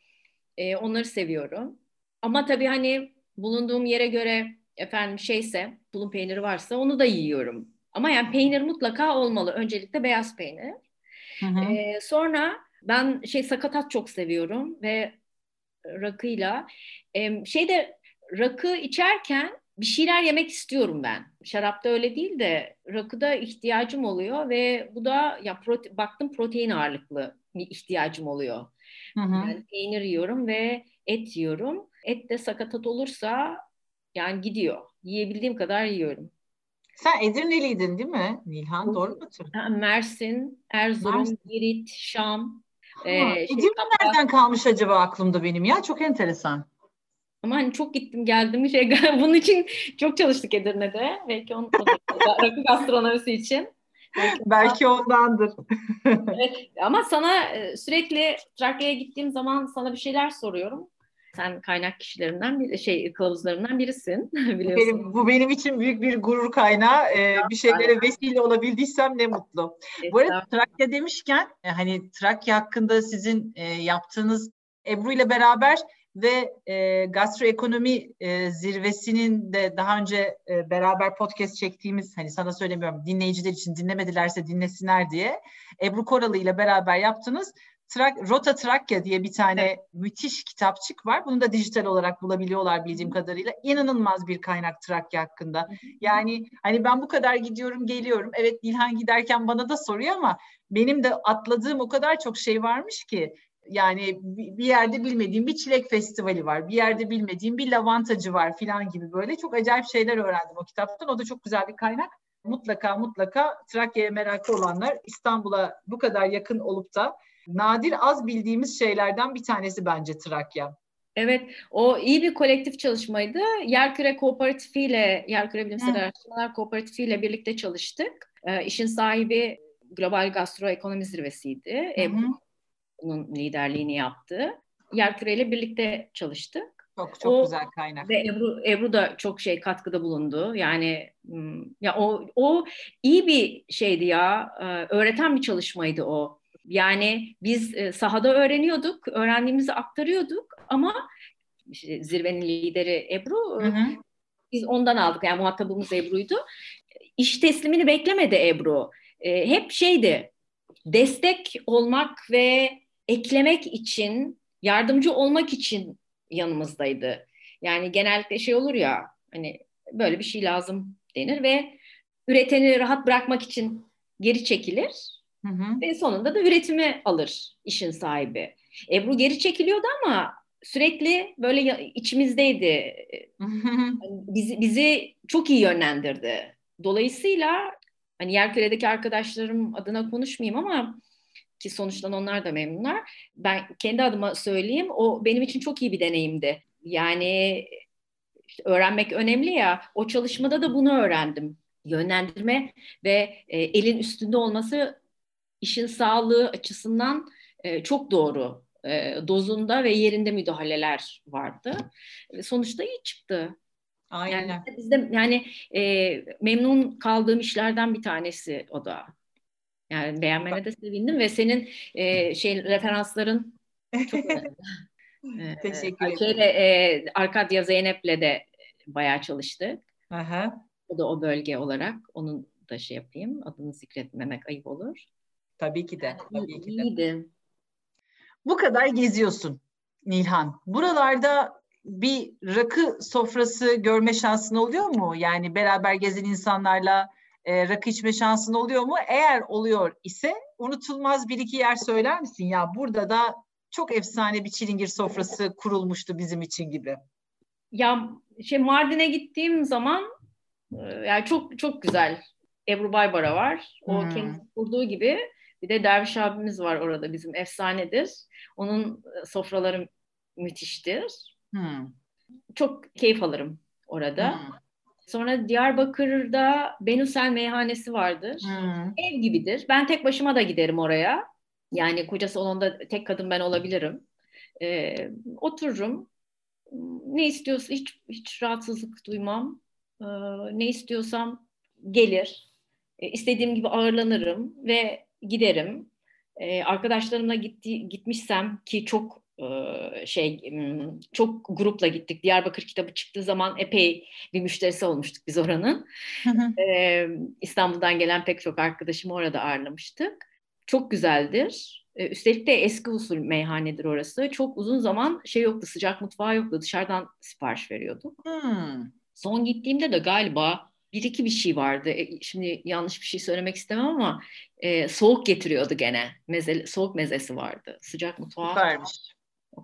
E, onları seviyorum. Ama tabii hani bulunduğum yere göre efendim şeyse, tulum peyniri varsa onu da yiyorum. Ama yani peynir mutlaka olmalı. Öncelikle beyaz peynir. Hı hı. E, sonra ben şey sakatat çok seviyorum ve rakıyla e, şeyde rakı içerken bir şeyler yemek istiyorum ben. Şarapta öyle değil de rakıda ihtiyacım oluyor ve bu da ya prote, baktım protein ağırlıklı bir ihtiyacım oluyor. Hı hı. Yani peynir yiyorum ve et yiyorum. Et de sakatat olursa yani gidiyor. Yiyebildiğim kadar yiyorum. Sen Edirneliydin değil mi Nilhan? Doğru mu Mersin, Erzurum, Mersin. Girit, Şam. Ha, ee, şey, Edirne Kapı... nereden kalmış acaba aklımda benim ya? Çok enteresan. Ama hani çok gittim geldim şey (laughs) bunun için çok çalıştık Edirne'de. Belki onun (laughs) rakı gastronomisi için. Belki, ondandır. (laughs) evet, ama sana e, sürekli Trakya'ya gittiğim zaman sana bir şeyler soruyorum. Sen kaynak kişilerinden bir şey kılavuzlarından birisin (laughs) biliyorsun. Benim, bu benim için büyük bir gurur kaynağı. Ee, bir şeylere vesile olabildiysem ne mutlu. Bu arada Trakya demişken e, hani Trakya hakkında sizin e, yaptığınız Ebru ile beraber ve e, gastroekonomi e, zirvesinin de daha önce e, beraber podcast çektiğimiz hani sana söylemiyorum dinleyiciler için dinlemedilerse dinlesinler diye Ebru Koralı ile beraber yaptınız. Trak, Rota Trakya diye bir tane evet. müthiş kitapçık var. Bunu da dijital olarak bulabiliyorlar bildiğim kadarıyla. İnanılmaz bir kaynak Trakya hakkında. Yani hani ben bu kadar gidiyorum geliyorum. Evet Nilhan giderken bana da soruyor ama benim de atladığım o kadar çok şey varmış ki yani bir yerde bilmediğim bir çilek festivali var. Bir yerde bilmediğim bir lavantacı var filan gibi böyle çok acayip şeyler öğrendim o kitaptan. O da çok güzel bir kaynak. Mutlaka mutlaka Trakya'ya meraklı olanlar İstanbul'a bu kadar yakın olup da nadir az bildiğimiz şeylerden bir tanesi bence Trakya. Evet, o iyi bir kolektif çalışmaydı. Yerküre Kooperatifi ile, Yerküre Bilimsel Hı. Araştırmalar Kooperatifi ile birlikte çalıştık. Ee, işin sahibi Global Gastroekonomi Zirvesi'ydi. Hı hı onun liderliğini yaptı. Yerküre ile birlikte çalıştık. Çok çok o, güzel kaynak. Ve Ebru, Ebru da çok şey katkıda bulundu. Yani hmm, ya o o iyi bir şeydi ya. Ee, öğreten bir çalışmaydı o. Yani biz e, sahada öğreniyorduk, öğrendiğimizi aktarıyorduk ama işte zirvenin lideri Ebru. Hı hı. Biz ondan aldık. Yani muhatabımız Ebru'ydu. İş teslimini beklemedi Ebru. E, hep şeydi, destek olmak ve eklemek için, yardımcı olmak için yanımızdaydı. Yani genellikle şey olur ya hani böyle bir şey lazım denir ve üreteni rahat bırakmak için geri çekilir. Hı hı. Ve sonunda da üretimi alır işin sahibi. Ebru geri çekiliyordu ama sürekli böyle içimizdeydi. (laughs) bizi, bizi çok iyi yönlendirdi. Dolayısıyla hani Yerküre'deki arkadaşlarım adına konuşmayayım ama ki sonuçtan onlar da memnunlar. Ben kendi adıma söyleyeyim o benim için çok iyi bir deneyimdi. Yani işte öğrenmek önemli ya. O çalışmada da bunu öğrendim. Yönlendirme ve e, elin üstünde olması işin sağlığı açısından e, çok doğru. E, dozunda ve yerinde müdahaleler vardı. Sonuçta iyi çıktı. Aynen. Yani bizde yani e, memnun kaldığım işlerden bir tanesi o da. Yani beğenmene de sevindim ve senin e, şey referansların çok (laughs) önemli. Teşekkür ederim. Şeyle, e, Arkadya Zeynep'le de bayağı çalıştık. Aha. O da o bölge olarak. Onun da şey yapayım. Adını zikretmemek ayıp olur. Tabii ki de. Tabii ki de. İyiydi. Bu kadar geziyorsun Nilhan. Buralarda bir rakı sofrası görme şansın oluyor mu? Yani beraber gezen insanlarla e, rakı içme şansın oluyor mu? Eğer oluyor ise unutulmaz bir iki yer söyler misin? Ya burada da çok efsane bir çilingir sofrası kurulmuştu bizim için gibi. Ya şey Mardin'e gittiğim zaman e, yani çok çok güzel. Ebru Baybara var. O hmm. kendisi kurduğu gibi bir de Derviş abimiz var orada bizim efsanedir. Onun e, sofraları müthiştir. Hmm. Çok keyif alırım orada. Hmm. Sonra Diyarbakır'da Benusel Meyhanesi vardır. Hmm. Ev gibidir. Ben tek başıma da giderim oraya. Yani koca salonda tek kadın ben olabilirim. Ee, otururum. Ne istiyorsa hiç hiç rahatsızlık duymam. Ee, ne istiyorsam gelir. Ee, istediğim gibi ağırlanırım ve giderim. Ee, arkadaşlarımla gitti, gitmişsem ki çok şey çok grupla gittik. Diyarbakır kitabı çıktığı zaman epey bir müşterisi olmuştuk biz oranın. ee, İstanbul'dan gelen pek çok arkadaşımı orada ağırlamıştık. Çok güzeldir. Ee, üstelik de eski usul meyhanedir orası. Çok uzun zaman şey yoktu, sıcak mutfağı yoktu. Dışarıdan sipariş veriyorduk. Hmm. Son gittiğimde de galiba bir iki bir şey vardı. E, şimdi yanlış bir şey söylemek istemem ama e, soğuk getiriyordu gene. Meze, soğuk mezesi vardı. Sıcak mutfağı. Süpermiş.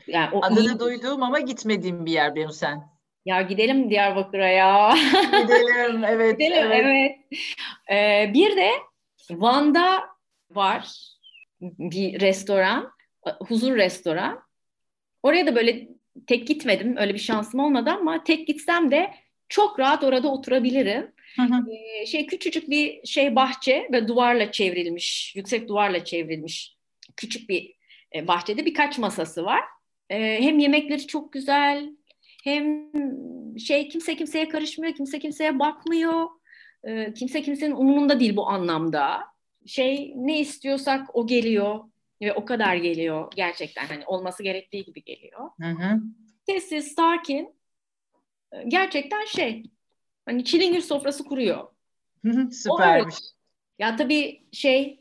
Yani o Adını iyi... duyduğum ama gitmediğim bir yer benim sen. Ya gidelim Diyarbakır'a ya. (laughs) Gidelim evet. gidelim evet. evet. Ee, bir de Van'da var bir restoran, huzur restoran. Oraya da böyle tek gitmedim. Öyle bir şansım olmadı ama tek gitsem de çok rahat orada oturabilirim. Hı hı. Ee, şey küçücük bir şey bahçe ve duvarla çevrilmiş, yüksek duvarla çevrilmiş küçük bir e, bahçede birkaç masası var. Ee, hem yemekleri çok güzel, hem şey kimse kimseye karışmıyor, kimse kimseye bakmıyor. Ee, kimse kimsenin umurunda değil bu anlamda. Şey ne istiyorsak o geliyor ve o kadar geliyor gerçekten hani olması gerektiği gibi geliyor. Hı hı. Sessiz, sakin. Gerçekten şey hani çilingir sofrası kuruyor. Süpermiş. Ya tabii şey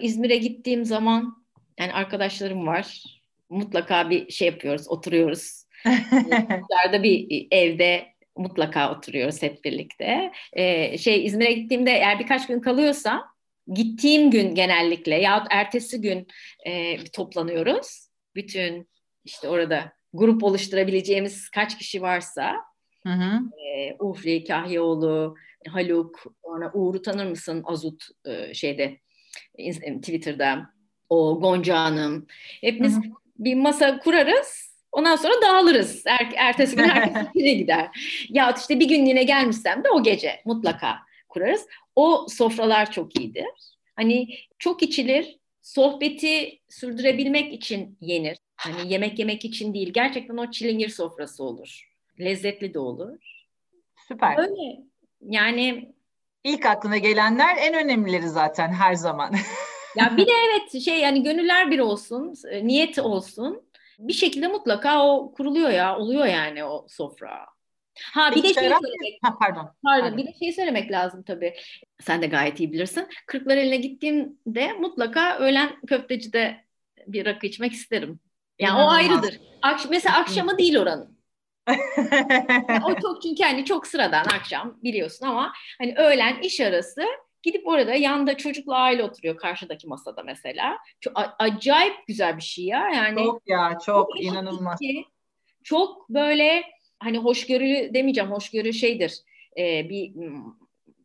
İzmir'e gittiğim zaman yani arkadaşlarım var. Mutlaka bir şey yapıyoruz, oturuyoruz. (laughs) Dışarıda bir evde mutlaka oturuyoruz hep birlikte. Ee, şey İzmir'e gittiğimde eğer birkaç gün kalıyorsa gittiğim gün genellikle yahut ertesi gün e, toplanıyoruz. Bütün işte orada grup oluşturabileceğimiz kaç kişi varsa hı hı. E, Ufri, Kahyaoğlu, Haluk, sonra Uğur'u tanır mısın Azut e, şeyde Twitter'da o Gonca Hanım. Hepimiz hı hı. bir masa kurarız. Ondan sonra dağılırız. Er, ertesi gün herkes (laughs) yine gider. Ya işte bir gün yine gelmişsem de o gece mutlaka kurarız. O sofralar çok iyidir. Hani çok içilir, sohbeti sürdürebilmek için yenir. Hani yemek yemek için değil. Gerçekten o çilingir sofrası olur. Lezzetli de olur. Süper. Öyle. Yani ilk aklına gelenler en önemlileri zaten her zaman. (laughs) ya bir de evet şey yani gönüller bir olsun, niyet olsun. Bir şekilde mutlaka o kuruluyor ya, oluyor yani o sofra. Ha bir de şey söylemek. Ha, pardon. Pardon. Bir de şey söylemek lazım tabii. Sen de gayet iyi bilirsin. Kırklar eline gittiğimde mutlaka öğlen köftecide bir rakı içmek isterim. Yani İnanılmaz. o ayrıdır. Akş mesela akşamı değil oranın. (laughs) yani o çok çünkü hani çok sıradan akşam biliyorsun ama hani öğlen iş arası gidip orada yanında çocukla aile oturuyor karşıdaki masada mesela. Çok acayip güzel bir şey ya. Yani çok ya çok, çok inanılmaz. Çok böyle hani hoşgörülü demeyeceğim hoşgörü şeydir e, bir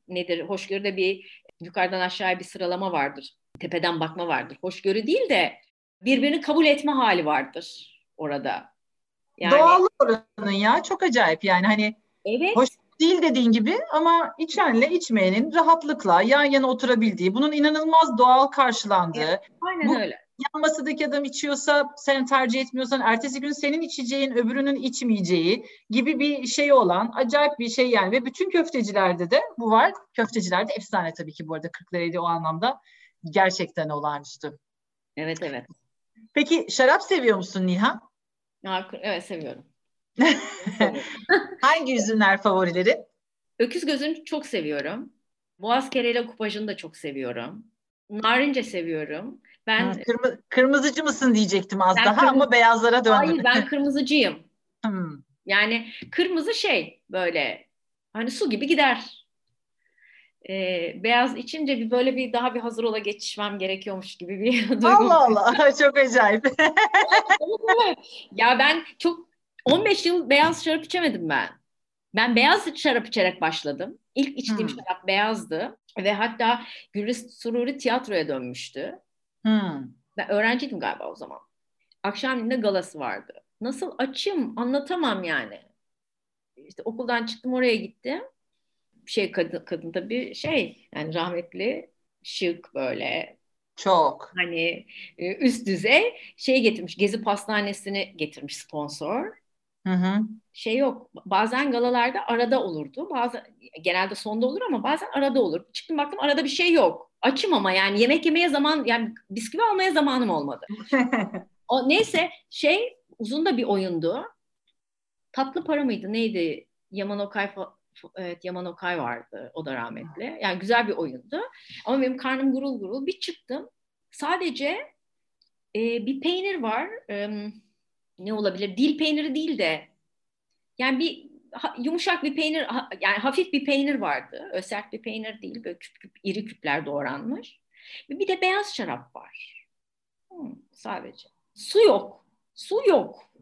nedir hoşgörüde bir yukarıdan aşağıya bir sıralama vardır tepeden bakma vardır hoşgörü değil de birbirini kabul etme hali vardır orada Yani, Doğal oranın ya çok acayip yani hani evet. hoş değil dediğin gibi ama içenle içmeyenin rahatlıkla yan yana oturabildiği, bunun inanılmaz doğal karşılandığı. Evet, aynen bu, öyle. Yan masadaki adam içiyorsa sen tercih etmiyorsan ertesi gün senin içeceğin öbürünün içmeyeceği gibi bir şey olan acayip bir şey yani ve bütün köftecilerde de bu var. Köftecilerde efsane tabii ki bu arada Kırklareli o anlamda gerçekten olağanüstü. Evet evet. Peki şarap seviyor musun Nihan? Evet seviyorum. Hangi üzümler favorileri? Öküz gözünü çok seviyorum. Boğaz kereyle kupajını da çok seviyorum. Narince seviyorum. Ben Kırmı, kırmızıcı mısın diyecektim az daha kırmızı, ama beyazlara döndüm. Hayır ben (laughs) kırmızıcıyım. hmm. Yani kırmızı şey böyle hani su gibi gider. Ee, beyaz içince bir böyle bir daha bir hazır ola geçişmem gerekiyormuş gibi bir (laughs) duygu. Allah Allah (laughs) çok acayip. ya ben çok 15 yıl beyaz şarap içemedim ben. Ben beyaz şarap içerek başladım. İlk içtiğim hmm. şarap beyazdı ve hatta Gülis Sururi tiyatroya dönmüştü. Hmm. Ben öğrenciydim galiba o zaman. Akşamleyin galası vardı. Nasıl açım anlatamam yani. İşte okuldan çıktım oraya gittim. Şey kadın, kadın tabii şey yani rahmetli şık böyle çok. Hani e, üst düzey şey getirmiş. Gezi Pastanesi'ni getirmiş sponsor. Hı hı. Şey yok. Bazen galalarda arada olurdu. Bazen genelde sonda olur ama bazen arada olur. Çıktım baktım arada bir şey yok. Açım ama yani yemek yemeye zaman yani bisküvi almaya zamanım olmadı. (laughs) o neyse şey uzun da bir oyundu. Tatlı para mıydı neydi? Yaman Okay evet Yaman Okay vardı o da rahmetli. Yani güzel bir oyundu. Ama benim karnım gurul gurul bir çıktım. Sadece e, bir peynir var. E, ne olabilir? Dil peyniri değil de yani bir ha, yumuşak bir peynir ha, yani hafif bir peynir vardı. Öyle sert bir peynir değil. Böyle küp küp iri küpler doğranmış. Ve bir de beyaz şarap var. Hmm, sadece. Su yok. Su yok. (laughs)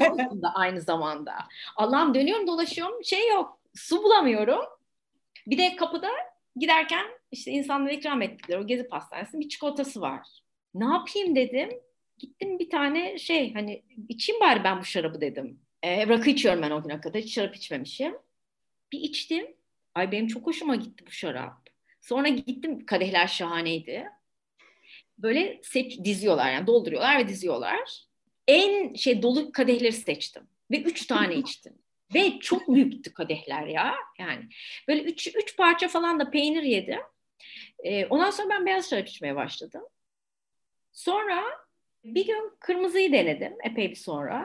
Yani, aynı zamanda. Allah'ım dönüyorum dolaşıyorum şey yok. Su bulamıyorum. Bir de kapıda giderken işte insanlara ikram ettikleri o gezi pastanesinin bir çikolatası var. Ne yapayım dedim. Gittim bir tane şey hani içeyim bari ben bu şarabı dedim. E, rakı içiyorum ben o güne kadar. Hiç şarap içmemişim. Bir içtim. Ay benim çok hoşuma gitti bu şarap. Sonra gittim kadehler şahaneydi. Böyle seç, diziyorlar yani dolduruyorlar ve diziyorlar. En şey dolu kadehleri seçtim. Ve üç tane (laughs) içtim. Ve çok büyüktü kadehler ya. Yani böyle üç, üç parça falan da peynir yedim. Ee, ondan sonra ben beyaz şarap içmeye başladım. Sonra bir gün kırmızıyı denedim epey bir sonra.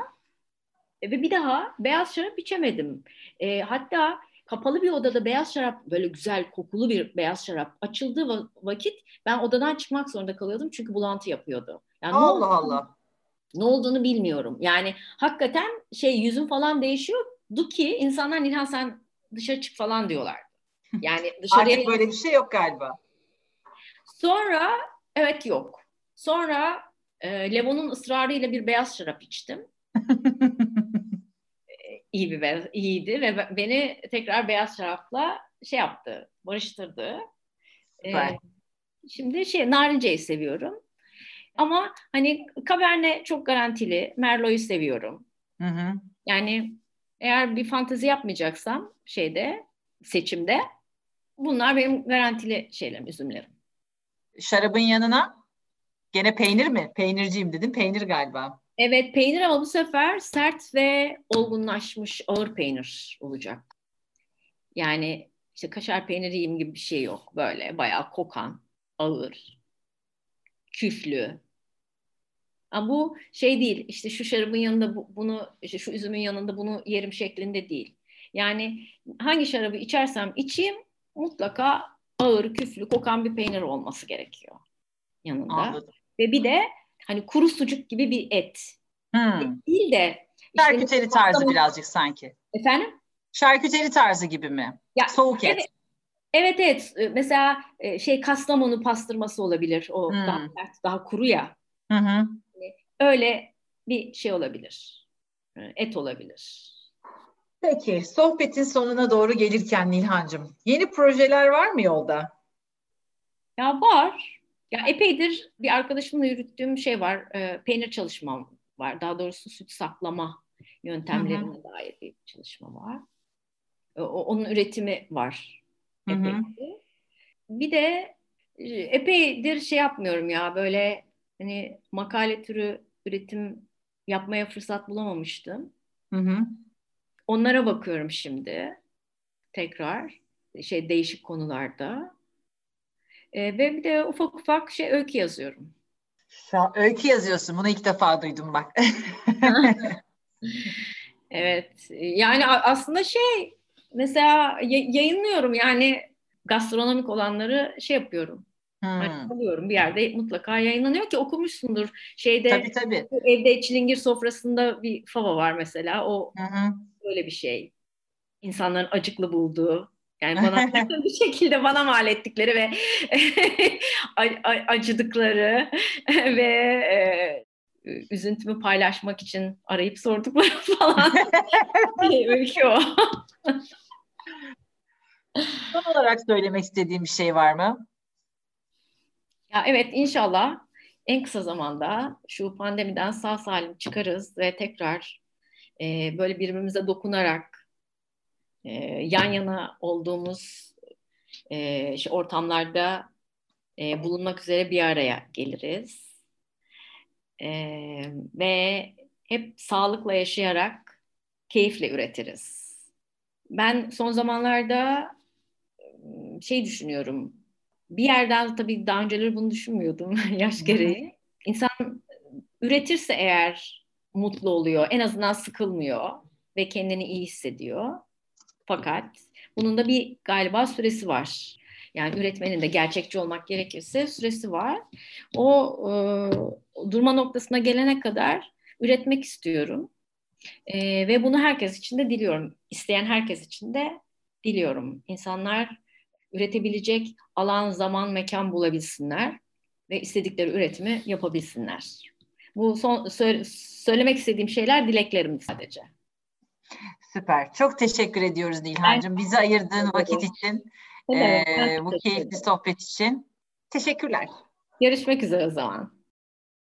E, ve bir daha beyaz şarap içemedim. E, hatta kapalı bir odada beyaz şarap böyle güzel kokulu bir beyaz şarap açıldığı vakit ben odadan çıkmak zorunda kalıyordum çünkü bulantı yapıyordu. Yani Allah ne Allah. Ne olduğunu bilmiyorum. Yani hakikaten şey yüzüm falan değişiyordu ki insanlar Nilhan sen dışarı çık falan diyorlar. (laughs) Yani dışarıya... Artık böyle bir şey yok galiba. Sonra evet yok. Sonra e, Levon'un ısrarıyla bir beyaz şarap içtim. (laughs) iyi bir beyaz, iyiydi ve beni tekrar beyaz şarapla şey yaptı, barıştırdı. Ee, şimdi şey narinceyi seviyorum. Ama hani Cabernet çok garantili. Merlot'u seviyorum. Hı hı. Yani eğer bir fantezi yapmayacaksam şeyde seçimde bunlar benim garantili şeylerim, üzümlerim. Şarabın yanına gene peynir mi? Peynirciyim dedim. Peynir galiba. Evet peynir ama bu sefer sert ve olgunlaşmış ağır peynir olacak. Yani işte kaşar peyniri yiyeyim gibi bir şey yok. Böyle bayağı kokan, ağır, küflü. Ama bu şey değil işte şu şarabın yanında bu, bunu işte şu üzümün yanında bunu yerim şeklinde değil. Yani hangi şarabı içersem içeyim mutlaka ağır, küflü, kokan bir peynir olması gerekiyor yanında. Anladım. Ve bir de hani kuru sucuk gibi bir et. Hmm. Değil de işte şarküteri tarzı kastamonu... birazcık sanki. Efendim? Şarküteri tarzı gibi mi? Ya, Soğuk evet. et. Evet evet. Ee, mesela e, şey Kastamonu pastırması olabilir. O hmm. daha daha kuru ya. Hı hı. Hani öyle bir şey olabilir. Ee, et olabilir. Peki sohbetin sonuna doğru gelirken Nilhancığım yeni projeler var mı yolda? Ya var. Ya epeydir bir arkadaşımla yürüttüğüm şey var. E, peynir çalışmam var. Daha doğrusu süt saklama yöntemlerine hı hı. dair bir çalışma var. O, onun üretimi var. Hı. Bir de e, epeydir şey yapmıyorum ya böyle hani makale türü üretim yapmaya fırsat bulamamıştım. Hı hı. Onlara bakıyorum şimdi tekrar şey değişik konularda. E, ve bir de ufak ufak şey öykü yazıyorum. Şu an öykü yazıyorsun. Bunu ilk defa duydum bak. (laughs) evet. Yani aslında şey mesela yayınlıyorum yani gastronomik olanları şey yapıyorum. Hmm. Alıyorum bir yerde mutlaka yayınlanıyor ki okumuşsundur. Şeyde tabii, tabii. evde çilingir sofrasında bir fava var mesela. O hı böyle bir şey. İnsanların acıklı bulduğu yani (laughs) bana bir şekilde bana mal ettikleri ve (laughs) acıdıkları (laughs) ve e, üzüntümü paylaşmak için arayıp sordukları falan bir öykü o. Son olarak söylemek istediğim bir şey var mı? Ya evet inşallah en kısa zamanda şu pandemiden sağ salim çıkarız ve tekrar e, böyle birbirimize dokunarak e, yan yana olduğumuz e, işte ortamlarda e, bulunmak üzere bir araya geliriz. E, ve hep sağlıkla yaşayarak keyifle üretiriz. Ben son zamanlarda şey düşünüyorum. Bir yerden tabii daha önceleri bunu düşünmüyordum (laughs) yaş gereği. İnsan üretirse eğer mutlu oluyor. En azından sıkılmıyor ve kendini iyi hissediyor. Fakat bunun da bir galiba süresi var. Yani üretmenin de gerçekçi olmak gerekirse süresi var. O e, durma noktasına gelene kadar üretmek istiyorum. E, ve bunu herkes için de diliyorum. İsteyen herkes için de diliyorum. İnsanlar üretebilecek alan, zaman, mekan bulabilsinler ve istedikleri üretimi yapabilsinler. Bu son sö- söylemek istediğim şeyler dileklerim sadece. Süper. Çok teşekkür ediyoruz Nilhan'cığım. Bizi ayırdığın vakit için, evet, e, bu keyifli sohbet için. Teşekkürler. Görüşmek üzere o zaman.